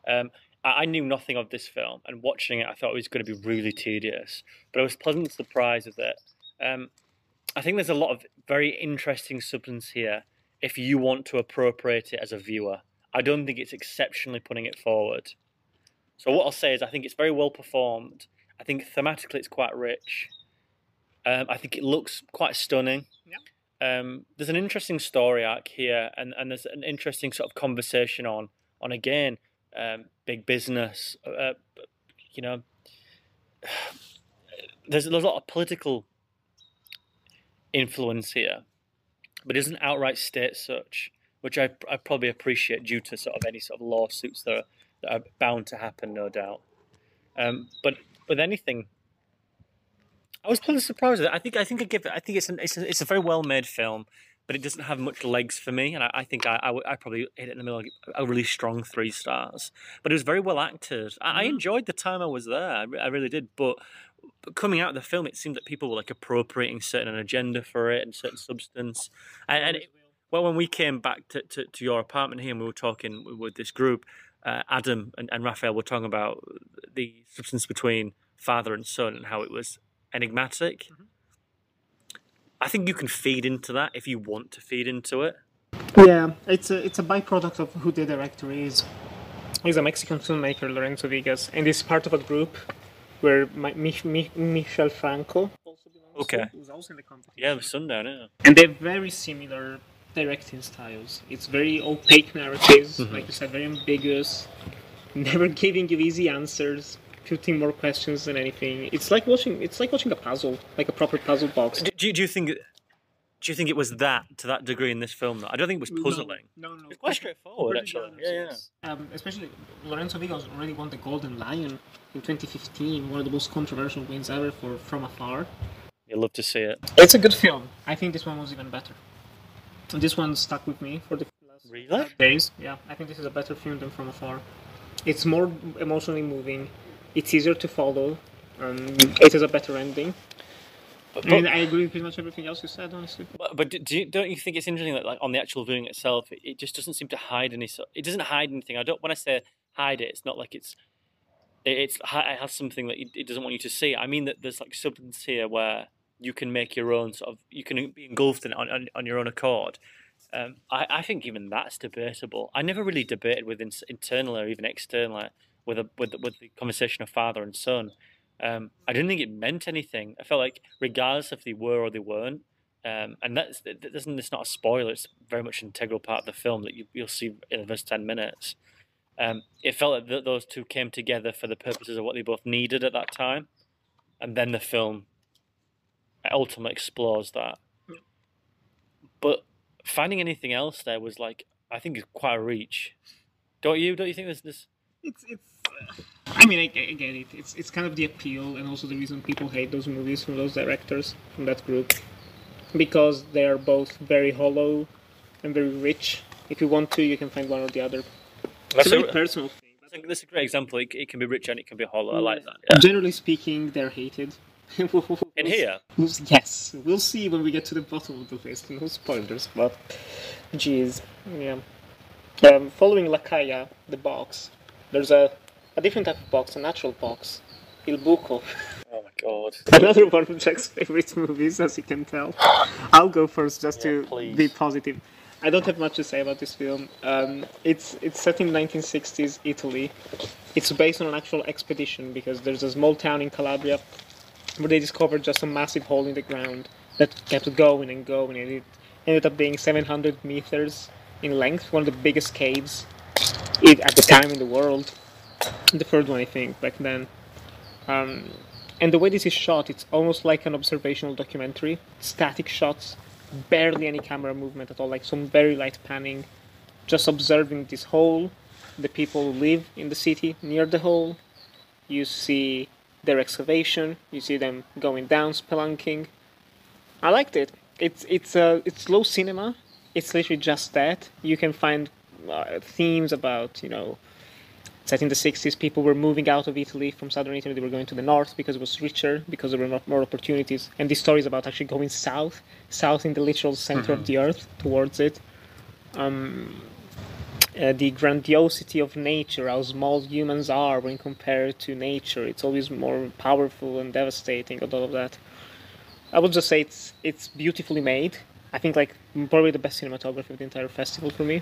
Um, I, I knew nothing of this film, and watching it, I thought it was going to be really tedious, but I was pleasantly surprised with it. Um, I think there's a lot of very interesting substance here if you want to appropriate it as a viewer. I don't think it's exceptionally putting it forward. So what I'll say is I think it's very well performed. I think thematically it's quite rich. Um, I think it looks quite stunning. Yeah. Um, there's an interesting story arc here, and, and there's an interesting sort of conversation on on again um, big business. Uh, you know, <sighs> there's, there's a lot of political influence here, but it doesn't outright state such, which I, I probably appreciate due to sort of any sort of lawsuits that are, that are bound to happen, no doubt. Um, but with anything, I was pleasantly surprised with it. I think I think I give it. I think it's an, it's a, it's a very well made film, but it doesn't have much legs for me, and I, I think I, I, probably hit it in the middle, a really strong three stars. But it was very well acted. I, I enjoyed the time I was there. I, I really did. But, coming out of the film, it seemed that people were like appropriating certain agenda for it and certain substance, and, and it, well, when we came back to, to, to your apartment here and we were talking with- with this group, uh, Adam and, and Raphael were talking about the substance between father and son and how it was enigmatic. Mm-hmm. I think you can feed into that if you want to feed into it. Yeah, it's a it's a byproduct of who the director is. He's a Mexican filmmaker, Lorenzo Vigas, and he's part of a group where Mi- Mi- Mi- Michel Franco also belongs Okay. to, who's also in the competition. Yeah, the sundown, yeah. and they're very similar directing styles. It's very opaque narratives, mm-hmm. like you said, very ambiguous, <laughs> never giving you easy answers, putting more questions than anything. It's like watching it's like watching a puzzle, like a proper puzzle box. Do, do, you- do you think do you think it was that to that degree in this film? Though I don't think it was puzzling. No, no, no. It's quite straightforward, Compared to actually. the Yeah, others, yes. Um, especially Lorenzo Vigas already won the Golden Lion in 2015, one of the most controversial wins ever for From Afar. You love to see it. It's a good film. I think this one was even better. This one stuck with me for the last Really? days. Yeah, I think this is a better film than From Afar. It's more emotionally moving. It's easier to follow. It has a better ending. But, I mean, I agree with pretty much everything else you said, honestly. but, but do you, don't you think it's interesting that like on the actual viewing itself, it, it just doesn't seem to hide any. So it doesn't hide anything. I don't. When I say hide it, it's not like it's. It, it's it has something that it, doesn't want you to see. I mean that there's like substance here where you can make your own sort of. You can be engulfed in it on, on, on your own accord. Um, I, I think even that's debatable. I never really debated with in, internally or even externally with a with with the conversation of father and son. Um, I didn't think it meant anything. I felt like regardless if they were or they weren't, um, and that's that doesn't. It's not a spoiler. It's very much an integral part of the film that you, you'll see in the first ten minutes. Um, it felt like th- those two came together for the purposes of what they both needed at that time, and then the film ultimately explores that. But finding anything else there was like I think it's quite a reach. Don't you? Don't you think there's this? It's it's. I mean, I, I get it. It's it's kind of the appeal and also the reason people hate those movies from those directors from that group, because they are both very hollow and very rich. If you want to, you can find one or the other. That's it's a very a, personal thing. I that's a great example. It, it can be rich and it can be hollow. I like that. Yeah. Generally speaking, they're hated. <laughs> In here, yes, we'll see when we get to the bottom of the list. No spoilers, but jeez, yeah. Um, following La Caja, the box, there's a, a different type of box, a natural box, Il Buco. oh my god. <laughs> Another one of Jack's favorite movies, as you can tell. I'll go first just Yeah, to please. be positive. I don't have much to say about this film. Um, it's it's set in 1960s Italy. It's based on an actual expedition because there's a small town in Calabria where they discovered just a massive hole in the ground that kept going and going, and it ended up being 700 meters in length, one of the biggest caves it, at the time in the world. The third one, I think, back then. Um, and the way this is shot, it's almost like an observational documentary. Static shots, barely any camera movement at all, like some very light panning, just observing this hole, the people who live in the city near the hole. You see their excavation, you see them going down spelunking. I liked it. It's it's uh, it's low cinema. It's literally just that. You can find uh, themes about you know set in the 60s people were moving out of italy from southern italy. They were going to the north because it was richer because there were more- opportunities. And this story is about actually going south south in the literal center of the earth towards it. Um, uh, the grandiosity of nature how small humans are when compared to nature. It's always more powerful and devastating and all of that. I would just say it's it's beautifully made. I think like probably the best cinematography of the entire festival for me.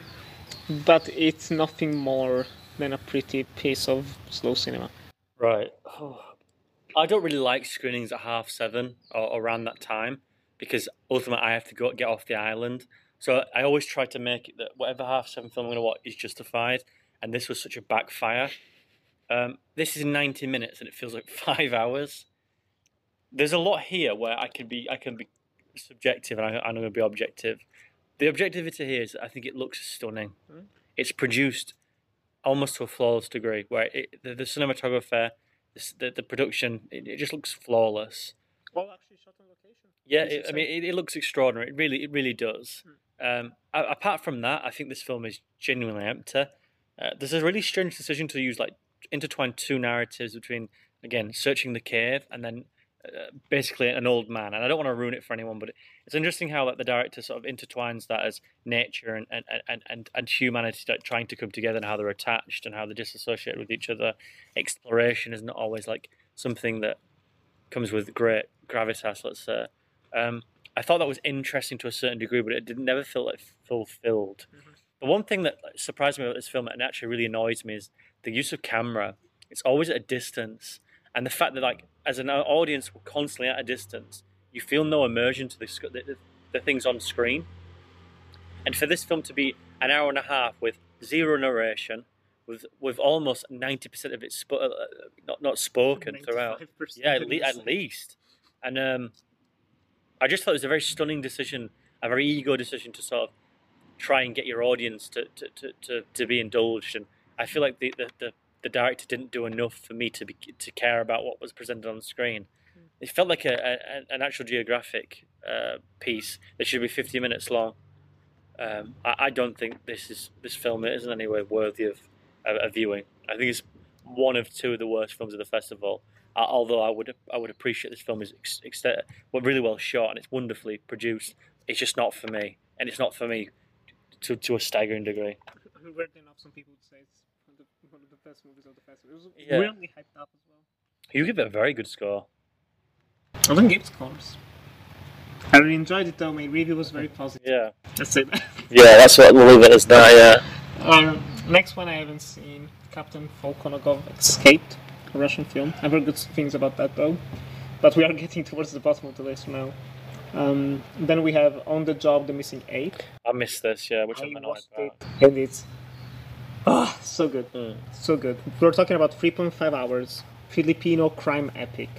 But it's nothing more than a pretty piece of slow cinema. Right. <sighs> I don't really like screenings at half seven or around that time because ultimately I have to go get off the island. So I always try to make it that whatever half seven film I'm going to watch is justified. And this was such a backfire. Um, this is 90 minutes and it feels like <laughs> five hours. There's a lot here where I can be I can be subjective and I, I'm going to be objective. The objectivity here is I think it looks stunning. Mm. It's produced almost to a flawless degree where it, the, the cinematographer the, the production it, it just looks flawless. Well, actually shot on location. yeah it, i mean it, it looks extraordinary. It really it really does. Um, apart from that i think this film is genuinely empty. Uh, there's a really strange decision to use like intertwine two narratives between again searching the cave and then uh, basically an old man and i don't want to ruin it for anyone but it's interesting how like the director sort of intertwines that as nature and and, and, and, and humanity like, trying to come together and how they're attached and how they're disassociated with each other. Exploration is not always like something that comes with great gravitas let's say. Um, i thought that was interesting to a certain degree but it did never feel like fulfilled. The one thing that surprised me about this film and actually really annoys me is the use of camera. It's always at a distance and the fact that like as an audience we're constantly at a distance you feel no immersion to the, the, the, things on screen. And for this film to be an hour and a half with zero narration with with almost 90% of it sp- uh, not, not spoken throughout. Yeah at, le- at least. least. And um, i just thought it was a very stunning decision a very ego decision to sort of try and get your audience to, to, to, to, to be indulged. And i feel like the, the, the, the director didn't do enough for me to be to care about what was presented on the screen it felt like a, a an actual geographic uh, piece that should be 50 minutes long um, I, I don't think this is this film isn't anywhere worthy of a, a viewing. I think it's one of two of the worst films of the festival. Uh, although I would I would appreciate this film is ex- ex- well, really well shot and it's wonderfully produced. It's just not for me, and it's not for me to to a staggering degree. Weirdly enough, some people would say it's one of the, one of the best movies of the festival. It was Yeah. really hyped up as well. You give it a very good score. I don't give scores. I really enjoyed it though. My review was very positive. Yeah, That's it. <laughs> yeah, that's what we'll leave it as that. Yeah. um, next one I haven't seen. Captain Volkonogov Escaped, a Russian film. I've heard good things about that though. But we are <laughs> getting towards the bottom of the list now. Um, then we have On the Job, The Missing Eight. I missed this. Yeah, which I I'm annoyed watched about. it, and it's ah so good, Mm. so good. We're talking about 3.5 hours Filipino crime epic.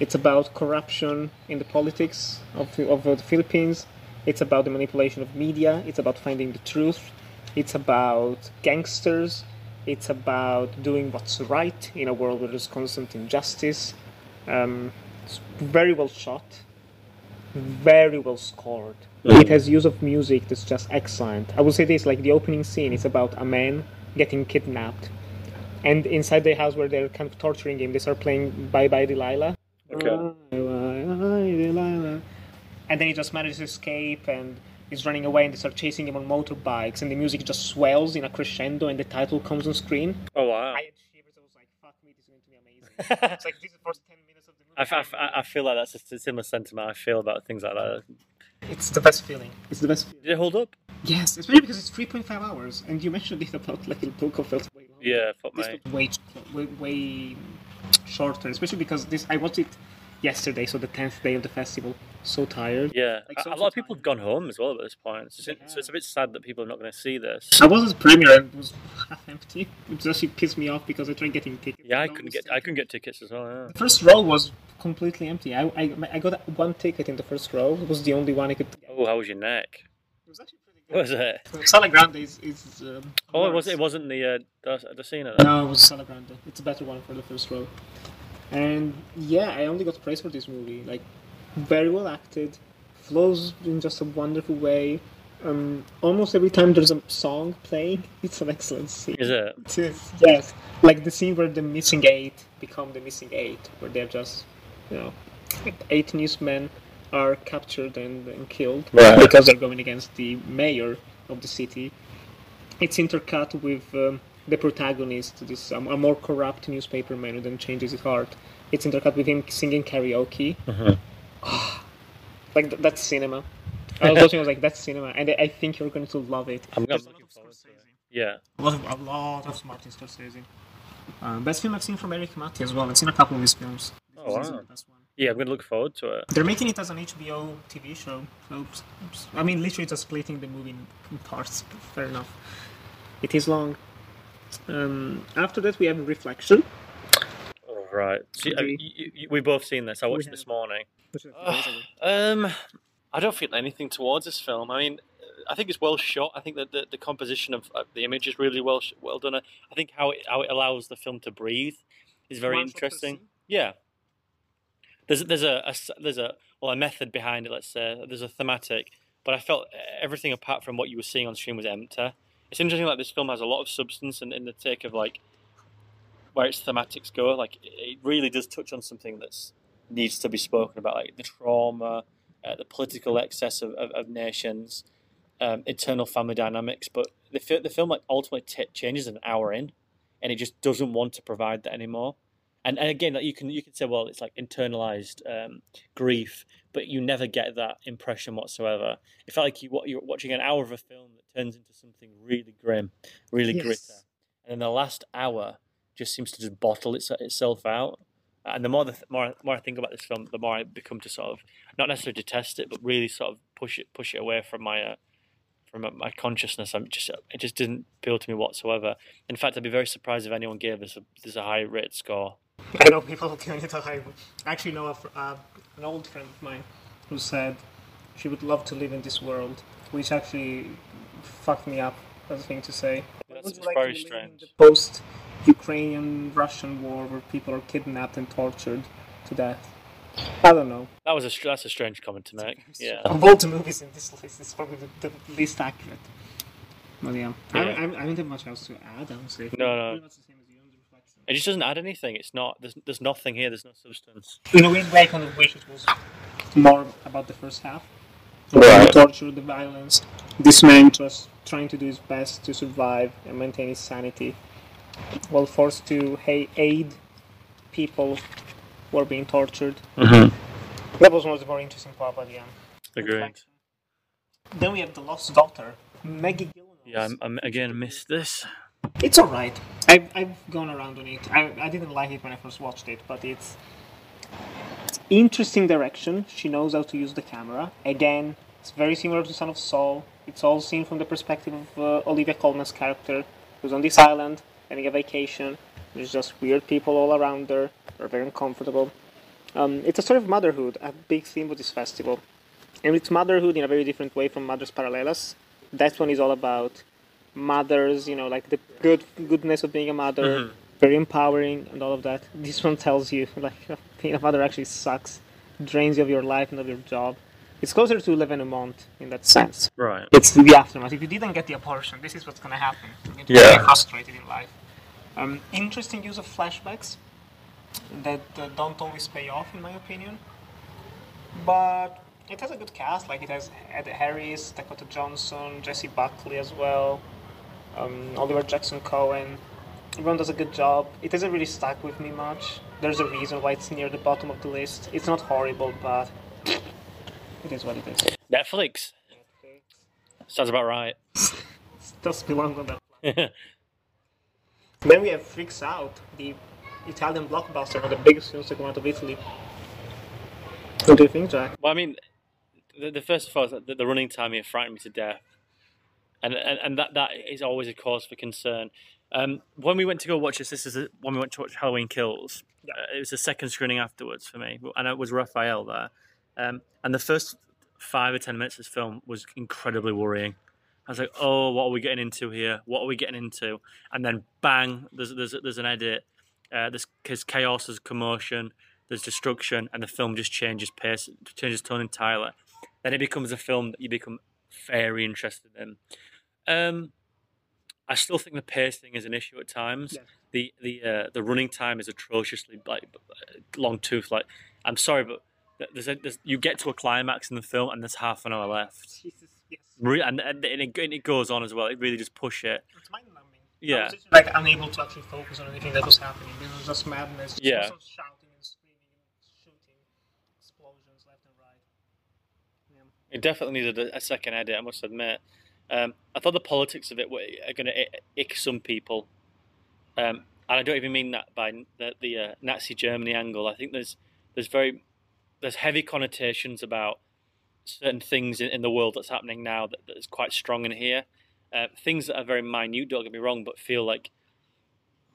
It's about corruption in the politics of of the Philippines. It's about the manipulation of media. It's about finding the truth. It's about gangsters. It's about doing what's right in a world where there's constant injustice. Um, it's very well shot, very well scored. Mm. It has use of music that's just excellent. I would say this like the opening scene is about a man getting kidnapped, and inside the house where they're kind of torturing him, they start playing "Bye Bye Delilah." Okay. Bye Bye Bye Delilah. And then he just manages to escape and he's running away, and they start chasing him on motorbikes, and the music just swells in a crescendo, and the title comes on screen. Oh wow. I had shivers. I was like, "Fuck me, this is going to be amazing." <laughs> it's like this is the first ten I, f- I f- I feel like that's a similar sentiment I feel about things like that. It's the best feeling. It's the best. feeling. Did it hold up? Yes, especially because it's 3.5 hours, and you mentioned it about like Il Buco felt way longer. Yeah, fuck This was way, way, way shorter, especially because this I watched it yesterday, so the 10th day of the festival. So tired. Yeah, Like, a, so lot of people tired. have gone home as well at this point. So, They it's- so it's a bit sad that people are not going to see this. I was at the premiere and it was half empty, which actually pissed me off because I tried getting tickets. Yeah, I couldn't was get I couldn't get tickets as well. Yeah. The first row was completely empty. I, I, I got one ticket in the first row. It was the only one I could get. Oh, how was your neck? It was actually pretty What was it? good. Sala Grande is. is um, Oh, it was worse. it wasn't the uh, the, the scene of that. No, it was Sala Grande. It's a better one for the first row. And yeah, I only got praise for this movie. Like, very well acted, flows in just a wonderful way. Um, almost every time there's a song playing, it's an excellent scene. Is it? It is, yes. Like the scene where the missing eight become the missing eight, where they're just, you know, eight newsmen are captured and, and killed Right. because they're going against the mayor of the city. It's intercut with um, the protagonist, this um, a more corrupt newspaper man who then changes his heart. It's intercut with him singing karaoke. <gasps> like th- that's cinema. <laughs> I was watching, I was like, that's cinema, and I- I think you're going to love it. I'm, I'm looking forward to it. Yeah. A lot of, a lot of Martin Scorsese. Um, best film I've seen from Erik Matti as well. I've seen a couple of his films. Oh, wow. the best one. Yeah, I'm going to look forward to it. They're making it as an HBO TV show. So, oops, oops. I mean, literally just splitting the movie in- in parts. Fair enough. It is long. Um, after that, we have Reflection. All right. See, uh, We- you, you, we've both seen this. I watched have. this morning. Which is Um, I don't feel anything towards this film. I mean, I think it's well shot. I think that the, the composition of uh, the image is really well sh- well done. I think how it, how it allows the film to breathe is very One interesting. scene? Yeah. There's there's a, a s- there's a well a method behind it. Let's say there's a thematic, but I felt everything apart from what you were seeing on screen was empty. It's interesting. Like this film has a lot of substance in, in the take of like where its thematics go. Like it really does touch on something that's needs to be spoken about, like the trauma, uh, the political excess of, of, of nations, um, internal family dynamics. But the, fi- the film like ultimately t- changes an hour in, and it just doesn't want to provide that anymore. And, and again, like you can you can say, well, it's like internalized um, grief, but you never get that impression whatsoever. It felt like you what you're watching an hour of a film that turns into something really grim, really Yes. gritty, and then the last hour just seems to just bottle its, itself out. And the more the th- more more I think about this film, the more I become to sort of not necessarily detest it, but really sort of push it push it away from my uh, from my- consciousness. I'm just it just didn't appeal to me whatsoever. In fact, I'd be very surprised if anyone gave this a this a high rated score. I know people are <laughs> giving it a high. I actually know a, uh, an old friend of mine who said she would love to live in this world, which actually fucked me up as a thing to say. That's Would you like to very in strange. the Post-Ukrainian Russian war, where people are kidnapped and tortured to death. I don't know. That was a that's a strange comment to make. <laughs> Yeah. Of all the movies in this list, it's probably the, the least accurate. Well, yeah. I, Yeah. I, I don't have much else to add, honestly. No, no. Pretty much the same as you on the reflection. It just doesn't add anything. It's not. There's, there's nothing here. There's no substance. In a weird way, I kind of wish it was more about the first half. Right. The torture, the violence. This man was trying to do his best to survive and maintain his sanity, while forced to ha- aid people who are being tortured. Mm-hmm. That was one of the more interesting part at the end. Agreed. Then we have the lost daughter, Maggie Gyllenhaal. Yeah. I'm, I'm again missed this. It's alright. I've, I've gone around on it. I, I didn't like it when I first watched it, but it's interesting direction. She knows how to use the camera. Again, it's very similar to Son of Saul. It's all seen from the perspective of uh, Olivia Colman's character, who's on this island having a vacation. There's just weird people all around her. They're very uncomfortable. Um, it's a story of motherhood, a big theme of this festival. And it's motherhood in a very different way from Mothers Paralelas. That one is all about mothers, you know, like the good goodness of being a mother, very empowering and all of that. This one tells you <laughs> like being a mother actually sucks, drains you of your life and of your job. It's closer to L'Événement in a month in that sense. Right. It's the aftermath. If you didn't get the abortion, this is what's going to happen. You're Yeah. be frustrated in life. Um, interesting use of flashbacks that uh, don't always pay off, in my opinion. But it has a good cast. Like it has Ed Harris, Dakota Johnson, Jessie Buckley as well, um, Oliver Jackson Cohen. Everyone does a good job. It hasn't really stuck with me much. There's a reason why it's near the bottom of the list. It's not horrible, but it is what it is. Netflix. Sounds about right. does belong on that. <laughs> Then we have Freaks Out, the Italian blockbuster, one of the biggest films to come out of Italy. What do you think, Jack? Well, I mean, the, the first of all, is that the, the running time here frightened me to death, and and, and that, that is always a cause for concern. Um, when we went to go watch this, this is a, when we went to watch Halloween Kills. Yeah. Uh, it was the second screening afterwards for me, and it was Raphael there. Um, and the first five or ten minutes of this film was incredibly worrying. I was like, "Oh, what are we getting into here? What are we getting into?" And then, bang! There's there's there's an edit. Uh, there's, there's chaos, there's commotion, there's destruction, and the film just changes pace, changes tone entirely. Then it becomes a film that you become very interested in. Um, I still think the pacing is an issue at times. Yeah. The the uh, the running time is atrociously like long tooth. Like I'm sorry, but there's, a, there's you get to a climax in the film and there's half an hour left. Jesus. Re- and, and, and, it, and it goes on as well. It really just push it. It's mind numbing. Yeah. I was just, like unable to actually focus on anything that was happening. It was just madness. Just Yeah. some shouting and screaming and shooting, explosions left and right. Yeah. It definitely needed a, a second edit, I must admit. Um, I thought the politics of it were going to ick some people, um, and I don't even mean that by the, the uh, Nazi Germany angle. I think there's there's very there's heavy connotations about certain things in, in the world that's happening now that, that is quite strong in here. Uh, things that are very minute, don't get me wrong, but feel like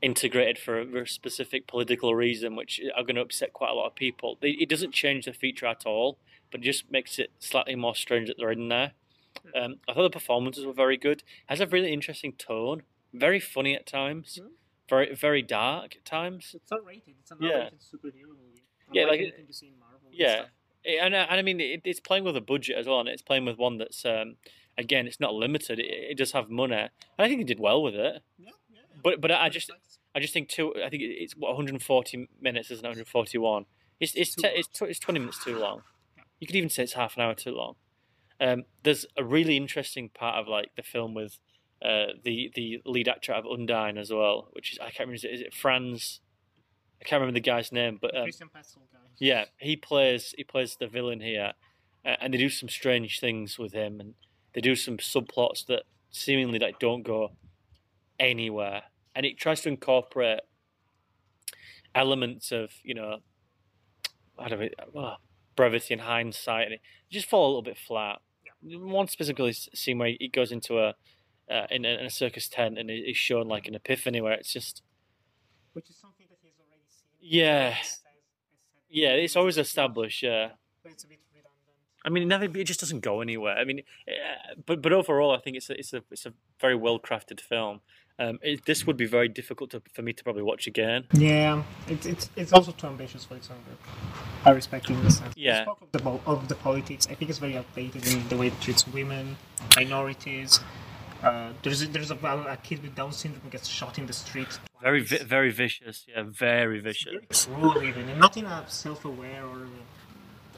integrated for a very specific political reason, which are going to upset quite a lot of people. It it doesn't change the feature at all, but it just makes it slightly more strange that they're in there. Um, I thought the performances were very good. Has a really interesting tone, very funny at times, Mhm. very very dark at times. It's not rated. It's an Yeah. superhero movie. Yeah, like it- anything you see in Marvel. Yeah. It- and, uh, and I mean it, it's playing with a budget as well, and it's playing with one that's um, again it's not limited. It, it does have money, and I think they did well with it. Yeah, yeah. But but I just I just think two. I think it's what 140 minutes, isn't 141. It's it's te- it's, tw- it's 20 minutes too long. You could even say it's half an hour too long. Um, there's a really interesting part of like the film with uh, the the lead actor of Undine as well, which is I can't remember is it, is it Franz? I can't remember the guy's name, but um, Christian guy. Yeah, he plays he plays the villain here, uh, and they do some strange things with him, and they do some subplots that seemingly like don't go anywhere, and it tries to incorporate elements of you know, how do we well, brevity and hindsight, and it just fall a little bit flat. One specifically scene where he goes into a uh, in, a in a circus tent and it's shown like an epiphany where it's just Which is something that he's already seen. Yeah. He says- he said yeah, it's always established. Yeah. But it's a bit redundant. I mean, it never it just doesn't go anywhere. I mean, uh, but but overall, I think it's a, it's a it's a very well crafted film. Um, it, this would be very difficult to, for me to probably watch again. Yeah, it's it's it's also too ambitious for its own good. I respect it in the sense. Yeah. spoke of the of the politics. I think it's very outdated in the way it treats women, minorities. Uh, there's a, there's a, a kid with Down syndrome who gets shot in the street. Very, vi- very vicious. Yeah, very vicious. very cruel even, and not in a self-aware or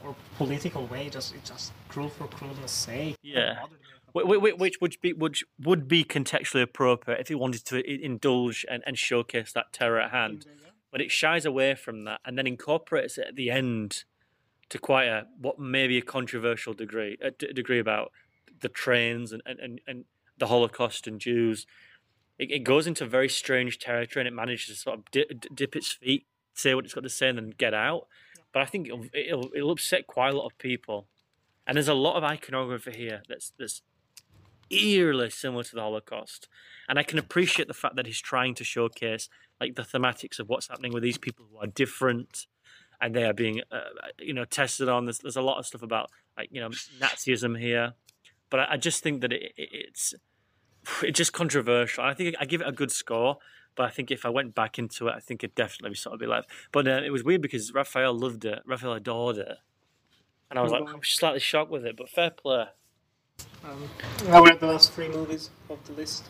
or political way. Just it's just cruel for cruelness' sake. Yeah. Which would be which would be contextually appropriate if he wanted to indulge and, and showcase that terror at hand, but it shies away from that and then incorporates it at the end to quite a what may be a controversial degree a d- degree about the trains and, and, and, and the Holocaust and Jews. It, it goes into very strange territory and it manages to sort of dip, dip its feet, say what it's got to say, and then get out. But I think it'll, it'll, it'll upset quite a lot of people. And there's a lot of iconography here that's that's eerily similar to the Holocaust. And I can appreciate the fact that he's trying to showcase like the thematics of what's happening with these people who are different and they are being uh, you know tested on. There's, there's a lot of stuff about like you know Nazism here, but I, I just think that it, it, it's <sighs> it's just controversial. I think I give it a good score. But I think if I went back into it, I think it'd definitely sort of be like. But uh, it was weird because Raphael loved it. Raphael adored it, and I was like, I'm slightly shocked with it. But fair play. Um, now we're the last three movies of the list.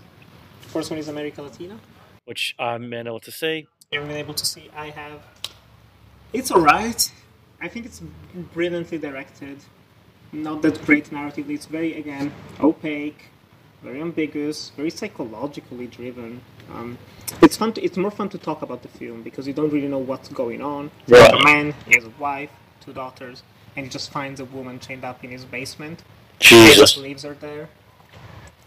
The First one is America Latina. which I'm able to see. You've been able to see. I have. It's alright. I think it's brilliantly directed. Not that great narratively. It's very again opaque, very ambiguous, very psychologically driven. Um, it's fun. To, it's more fun to talk about the film because you don't really know what's going on. Right. a man, he has a wife, two daughters, and he just finds a woman chained up in his basement. He just leaves her there.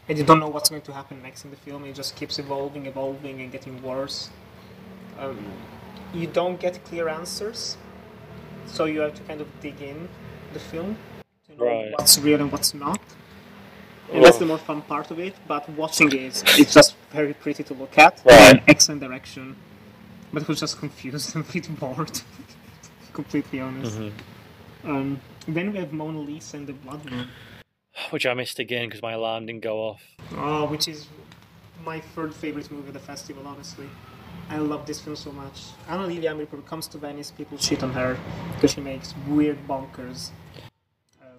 And you don't know what's going to happen next in the film. It just keeps evolving, evolving, and getting worse. Um, you don't get clear answers, so you have to kind of dig in the film to know Right. what's real and what's not. And that's the more fun part of it. But watching it, it's just very pretty to look at. Right. Excellent direction, but it was just confused <laughs> and a bit bored. <laughs> Completely honest. Um, then we have Mona Lisa and the Blood Moon. Which I missed again because my alarm didn't go off. Oh, which is my third favorite movie of the festival, honestly. I love this film so much. Ana Lily Amirpour comes to Venice, people shit on her because she makes weird bonkers.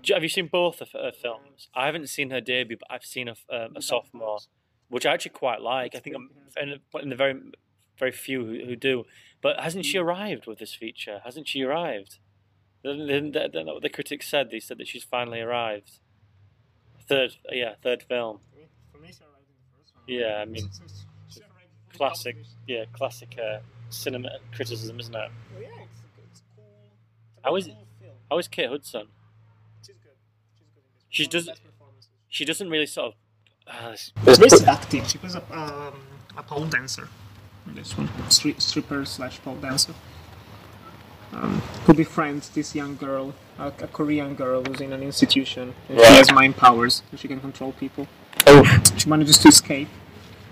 Have you seen both of her films? I haven't seen her debut, but I've seen a, um, a sophomore, which I actually quite like. I think I'm in the, very very few who, who do. But hasn't she arrived with this feature? Hasn't she arrived? Isn't that what the critics said? They said that she's finally arrived. Third, yeah, third film. For me, she arrived in the first one. Yeah, I mean, She arrived with classic, yeah, classic uh, cinema criticism, isn't it? Oh, yeah, it's, it's cool. It's How is it- cool film. How is Kate Hudson? She's good. She's good in this. She One of the does- best performances. She doesn't really sort of. Uh, It's very seductive. She was a, um, a pole dancer. in This one, Stri- stripper slash pole dancer. Um, who befriends this young girl, a, a Korean girl who's in an institution, and she has mind powers, and she can control people. oh, She manages to escape,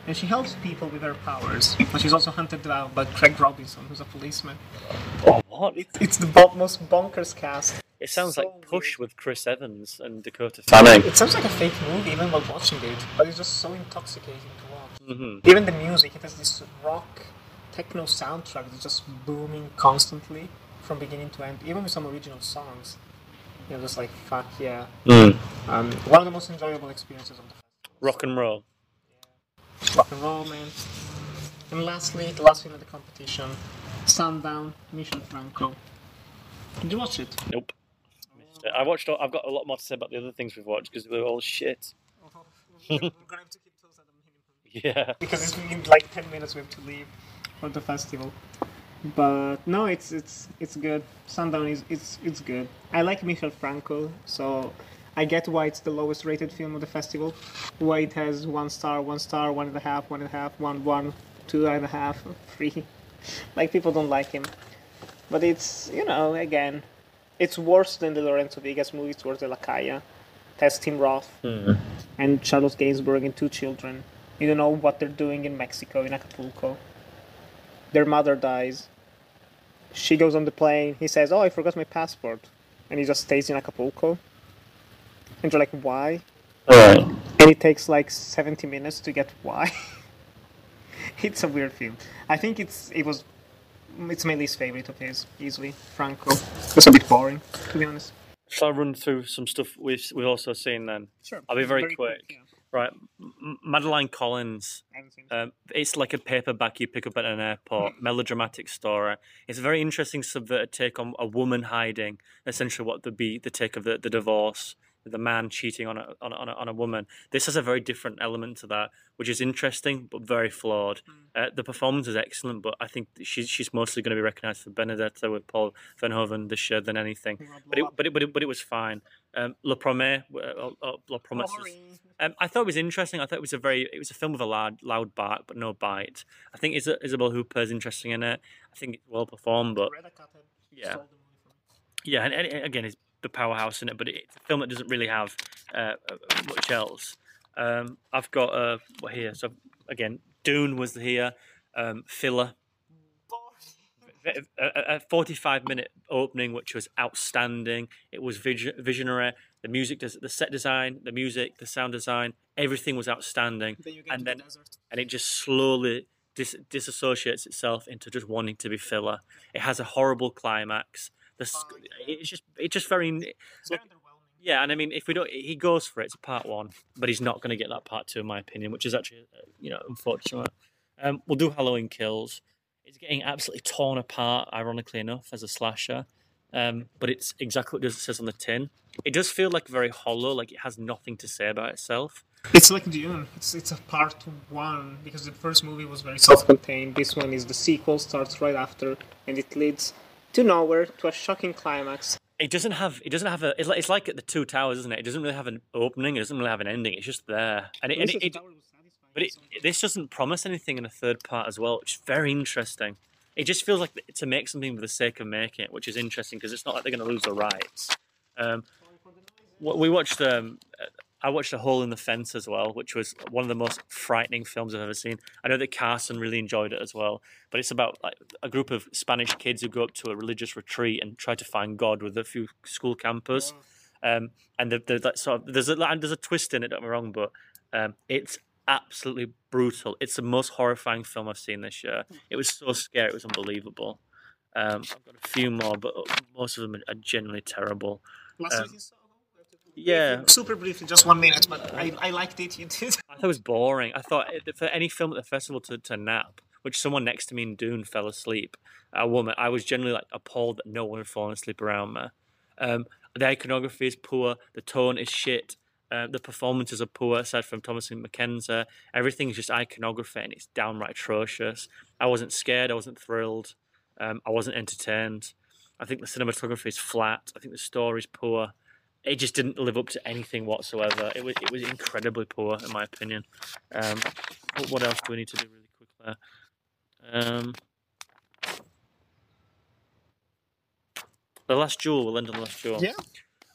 and she helps people with her powers. But she's also hunted down by Craig Robinson, who's a policeman. oh, what? It's, it's the bo- most bonkers cast. It sounds so like Push weird. with Chris Evans and Dakota Fanning. It sounds like a fake movie even while watching it, but it's just so intoxicating to watch. hmm Even the music, it has this rock techno soundtrack that's just booming constantly from beginning to end, even with some original songs. You're just like, fuck yeah. Mm. Um, one of the most enjoyable experiences of the festival. Rock and roll. Rock and roll, man. And lastly, the last film of the competition, Sundown, Michel Franco. Did you watch it? Nope. Missed it. I watched. All, I've got a lot more to say about the other things we've watched because they're all shit. We're gonna have to keep those at a minimum. Yeah. because it's in like 10 minutes we have to leave for the festival but no it's it's it's good sundown is it's it's good i like michel franco so i get why it's the lowest rated film of the festival why it has one star one star one and a half one and a half one one two and a half <laughs> three like people don't like him but it's you know again it's worse than the lorenzo vigas movie it's worse than la Caja. It has tim roth hmm. and Charles Gainsbourg and two children. You don't know what they're doing in Mexico, in Acapulco. Their mother dies. She goes on the plane. He says, Oh, I forgot my passport. And he just stays in Acapulco. And you're like, Why? Alright. And it takes like 70 minutes to get why. <laughs> it's a weird film. I think it's it was it's my least favorite of his, easily. Franco. It's a bit boring, to be honest. Shall I run through some stuff we've we've also seen then? Sure. I'll be very quick. Right, M- Madeleine Collins. I haven't seen it. Um, it's like a paperback you pick up at an airport, melodramatic story. It's a very interesting subverted take on a woman hiding, essentially what would be the take of the, the divorce, the man cheating on a, on, a, on, a, on a woman. This has a very different element to that, which is interesting but very flawed. Uh, the performance is excellent, but I think she's she's mostly going to be recognised for Benedetta with Paul Verhoeven this year than anything. But it, but it, but it, but it was fine. Um, Le Promet, uh, uh, uh, La Promesse. Um, I thought it was interesting. I thought it was a very, it was a film with a loud, loud bark but no bite. I think Isa- Isabelle Huppert is interesting in it. I think it's well performed, but yeah. stole the movie from me. yeah, and, and again, it's the powerhouse in it, but it's a film that doesn't really have uh, uh, much else. Um, I've got uh, what here? So again, Dune was here. Um, filler, a, a- a 45 minute opening which was outstanding it was visionary the music the set design the music the sound design everything was outstanding Then And then- the and it just slowly dis- disassociates itself into just wanting to be filler it has a horrible climax the sc- yeah. it's just it's just very It's very yeah and i mean if we don't he goes for it it's part one but he's not going to get that part two in my opinion which is actually uh, you know unfortunate um, we'll do halloween kills it's getting absolutely torn apart ironically enough as a slasher um, but it's exactly what it says on the tin it does feel like very hollow like it has nothing to say about itself It's like Dune. It's it's a part one because the first movie was very self-contained. This one is the sequel, starts right after, and it leads to nowhere to a shocking climax. it doesn't have it doesn't have a it's like, it's like at the two towers isn't it it doesn't really have an opening it doesn't really have an ending it's just there and it, and it, it, But it, this doesn't promise anything in a third part as well, which is very interesting. It just feels like to make something for the sake of making it, which is interesting because it's not like they're going to lose the rights. Um, w- we watched. Um, I watched A Hole in the Fence as well, which was one of the most frightening films I've ever seen. I know that Carson really enjoyed it as well, but it's about like a group of Spanish kids who go up to a religious retreat and try to find God with a few school campers. Um, and the, the, that sort of, there's a and there's a twist in it. Don't get me wrong, but um, it's absolutely brutal. It's the most horrifying film I've seen this year. It was so scary. It was unbelievable. Um, I've got a few more, but most of them are genuinely terrible. Last Um, week in Soho. Yeah. Super briefly, just one minute, but I, I liked it. You did. I thought it was boring. I thought for any film at the festival to, to nap, which someone next to me in Dune fell asleep, a woman, I was generally like appalled that no one had fallen asleep around me. Um, the iconography is poor. The tone is shit. Uh, the performances are poor, aside from Thomasin McKenzie. Everything is just iconography, and it's downright atrocious. I wasn't scared. I wasn't thrilled. Um, I wasn't entertained. I think the cinematography is flat. I think the story is poor. It just didn't live up to anything whatsoever. It was it was incredibly poor, in my opinion. Um, what, what else do we need to do really quickly? Um, the last duel. We'll end on the last duel. Yeah.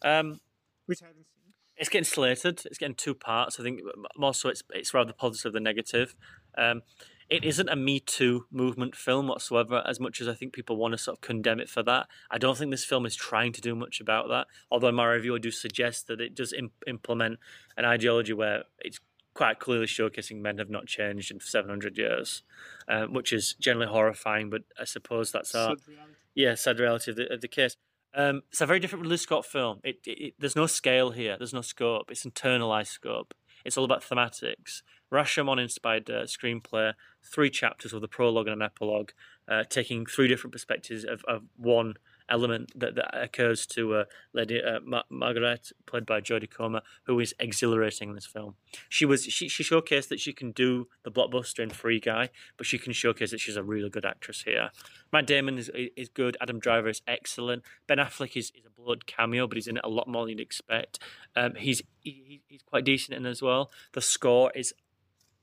Um, Which I haven't seen. it's getting slated. It's getting two parts. I think more so it's it's rather positive than negative. Um, it isn't a Me Too movement film whatsoever, as much as I think people want to sort of condemn it for that. I don't think this film is trying to do much about that. Although in my review, I do suggest that it does im- implement an ideology where it's quite clearly showcasing men have not changed in 700 years, um, which is generally horrifying. But I suppose that's our Sad reality. yeah, sad reality of the, of the case. Um, it's a very different Ridley Scott film. It, it, it- there's no scale here. There's no scope. It's internalized scope. It's all about thematics. Rashomon inspired uh, screenplay, three chapters with a prologue and an epilogue, uh, taking three different perspectives of, of one element that, that occurs to uh, Lady uh, Ma- Margaret, played by Jodie Comer, who is exhilarating in this film. She was she, she showcased that she can do the blockbuster in Free Guy, but she can showcase that she's a really good actress here. Matt Damon is is good. Adam Driver is excellent. Ben Affleck is, is a blood cameo, but he's in it a lot more than you'd expect. Um, he's he, he's quite decent in as well. The score is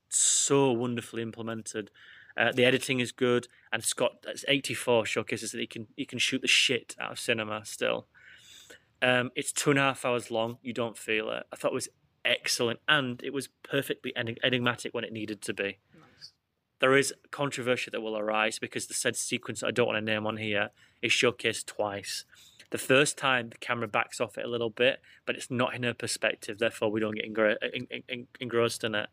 so wonderfully implemented. Uh, the editing is good, and Scott that's eighty four showcases that he can he can shoot the shit out of cinema still. Um, it's two and a half hours long. You don't feel it. I thought it was excellent, and it was perfectly enigmatic when it needed to be Nice. there is controversy that will arise because the said sequence I don't want to name on here is showcased twice. The first time the camera backs off it a little bit, but it's not in her perspective, therefore we don't get engra- en- en- en- engrossed in it.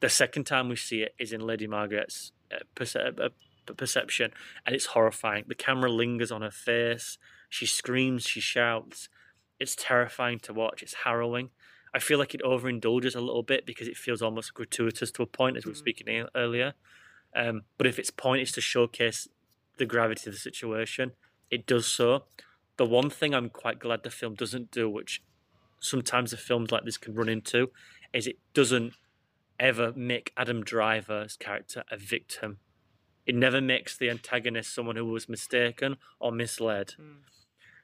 The second time we see it is in Lady Margaret's uh, perce- uh, perception, and it's horrifying. The camera lingers on her face. She screams, she shouts. It's terrifying to watch. It's harrowing. I feel like it overindulges a little bit because it feels almost gratuitous to a point, as we were Mm. speaking earlier. Um, but if its point is to showcase the gravity of the situation, it does so. The one thing I'm quite glad the film doesn't do, which sometimes the films like this can run into, is it doesn't ever make Adam Driver's character a victim. It never makes the antagonist someone who was mistaken or misled. Mm.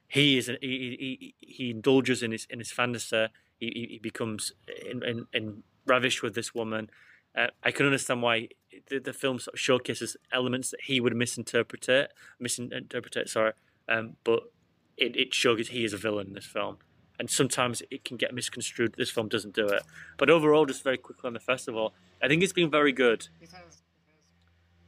He is an, he, he, he- indulges in his in his fantasy. He, he, he becomes in, in, in ravished with this woman. Uh, I can understand why the, the film sort of showcases elements that he would misinterpret it, misinterpret it, sorry. Um, but it, it shows he is a villain in this film. And sometimes it can get misconstrued. This film doesn't do it. But overall, just very quickly on the festival, I think it's been very good. It has.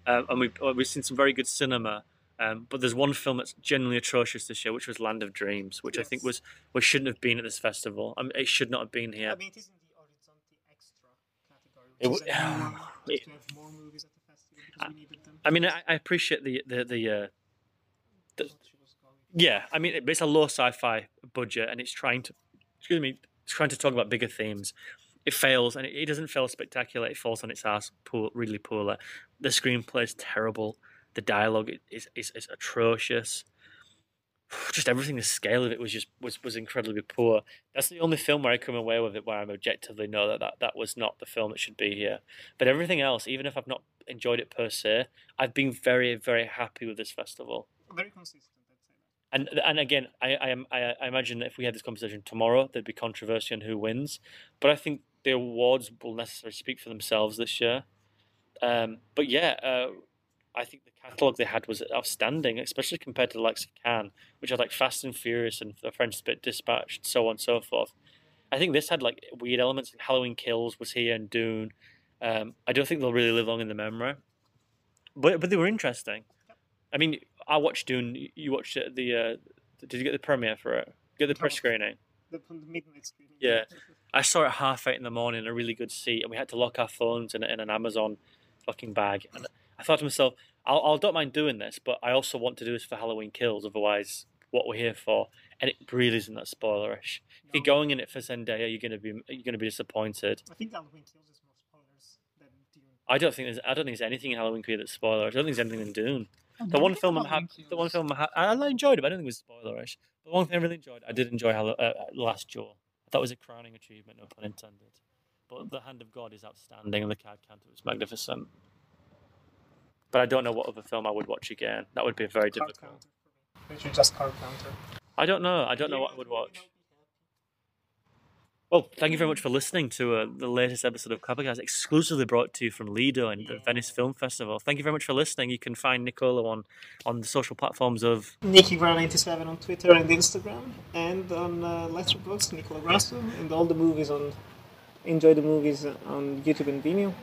Um, and we've, we've seen some very good cinema. Um, but there's one film that's genuinely atrocious this year, which was Land of Dreams, which I think was was shouldn't have been at this festival. I mean, it should not have been here. I mean, it is in the Orizzonti Extra category, It which w- is a <sighs> new one, it- to have more movies at the festival because we needed them. I mean, I, I appreciate the the the. Uh, the- yeah, I mean, it's a low sci-fi budget, and it's trying to, excuse me, it's trying to talk about bigger themes. It fails, and it, it doesn't fail spectacular. It falls on its ass, poor, really poorly. The screenplay is terrible. The dialogue is, is is atrocious. <sighs> Just everything, the scale of it was just was was incredibly poor. That's the only film where I come away with it where I'm objectively know that, that that was not the film that should be here. But everything else, even if I've not enjoyed it per se, I've been very very happy with this festival. Very consistent. And and again, I I, I imagine if we had this conversation tomorrow, there'd be controversy on who wins. But I think the awards will necessarily speak for themselves this year. Um, but yeah, uh, I think the catalogue they had was outstanding, especially compared to the likes of Cannes, which had like Fast and Furious and The French Spit Dispatched, so on and so forth. I think this had like weird elements. Like Halloween Kills was here and Dune. Um, I don't think they'll really live long in the memory, but but they were interesting. I mean, I watched Dune. You- watched it the. Uh, did you get the premiere for it? Get the press screening. The, the midnight screening. Yeah. I saw it at half eight in the morning in a really good seat, and we had to lock our phones in, in an Amazon fucking bag. And I thought to myself, I'll, I'll don't mind doing this, but I also want to do this for Halloween Kills. Otherwise, what we're here for, and it really isn't that spoilerish. If you're going in it for Zendaya, you're gonna be you're gonna be disappointed. I think Halloween Kills is more spoilers than Dune. I don't think there's I don't think there's anything in Halloween Kills that's spoilerish. I don't think there's anything in Dune. The one film I'm happy, the one film I'm ha- I, I enjoyed it, but I don't think it was spoilerish. But the one thing I really enjoyed, I did enjoy Hallow- uh, uh, Last Duel. That was a crowning achievement, no pun intended. But The Hand of God is outstanding, and The Card Counter was magnificent. But I don't know what other film I would watch again. That would be very Card difficult. counter for me. Literally just card counter. I don't know. I don't know what I would watch. Well, thank you very much for listening to uh, the latest episode of Clappercast, exclusively brought to you from Lido and the Venice Film Festival. Thank you very much for listening. You can find Nicola on, on the social platforms of Nicky 97 on Twitter and Instagram, and on uh, Letterboxd, Nicola Grasso, and all the movies on Enjoy the Movies on YouTube and Vimeo.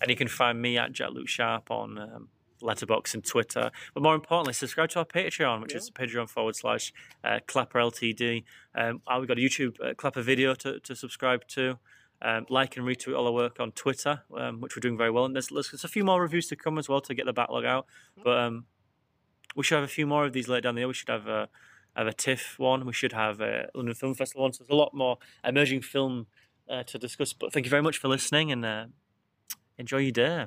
And you can find me at Jack Luke Sharp on um, Letterboxd and Twitter. But more importantly, subscribe to our Patreon, which is Patreon forward slash uh, Clapper LTD. Um, uh, we've got a YouTube uh, Clapper video to, to subscribe to. Um, like and retweet all our work on Twitter, um, which we're doing very well. And there's, there's a few more reviews to come as well to get the backlog out. But um, we should have a few more of these later down the year. We should have a, have a TIFF one. We should have a London Film Festival one. So there's a lot more emerging film uh, to discuss. But thank you very much for listening and uh, enjoy your day.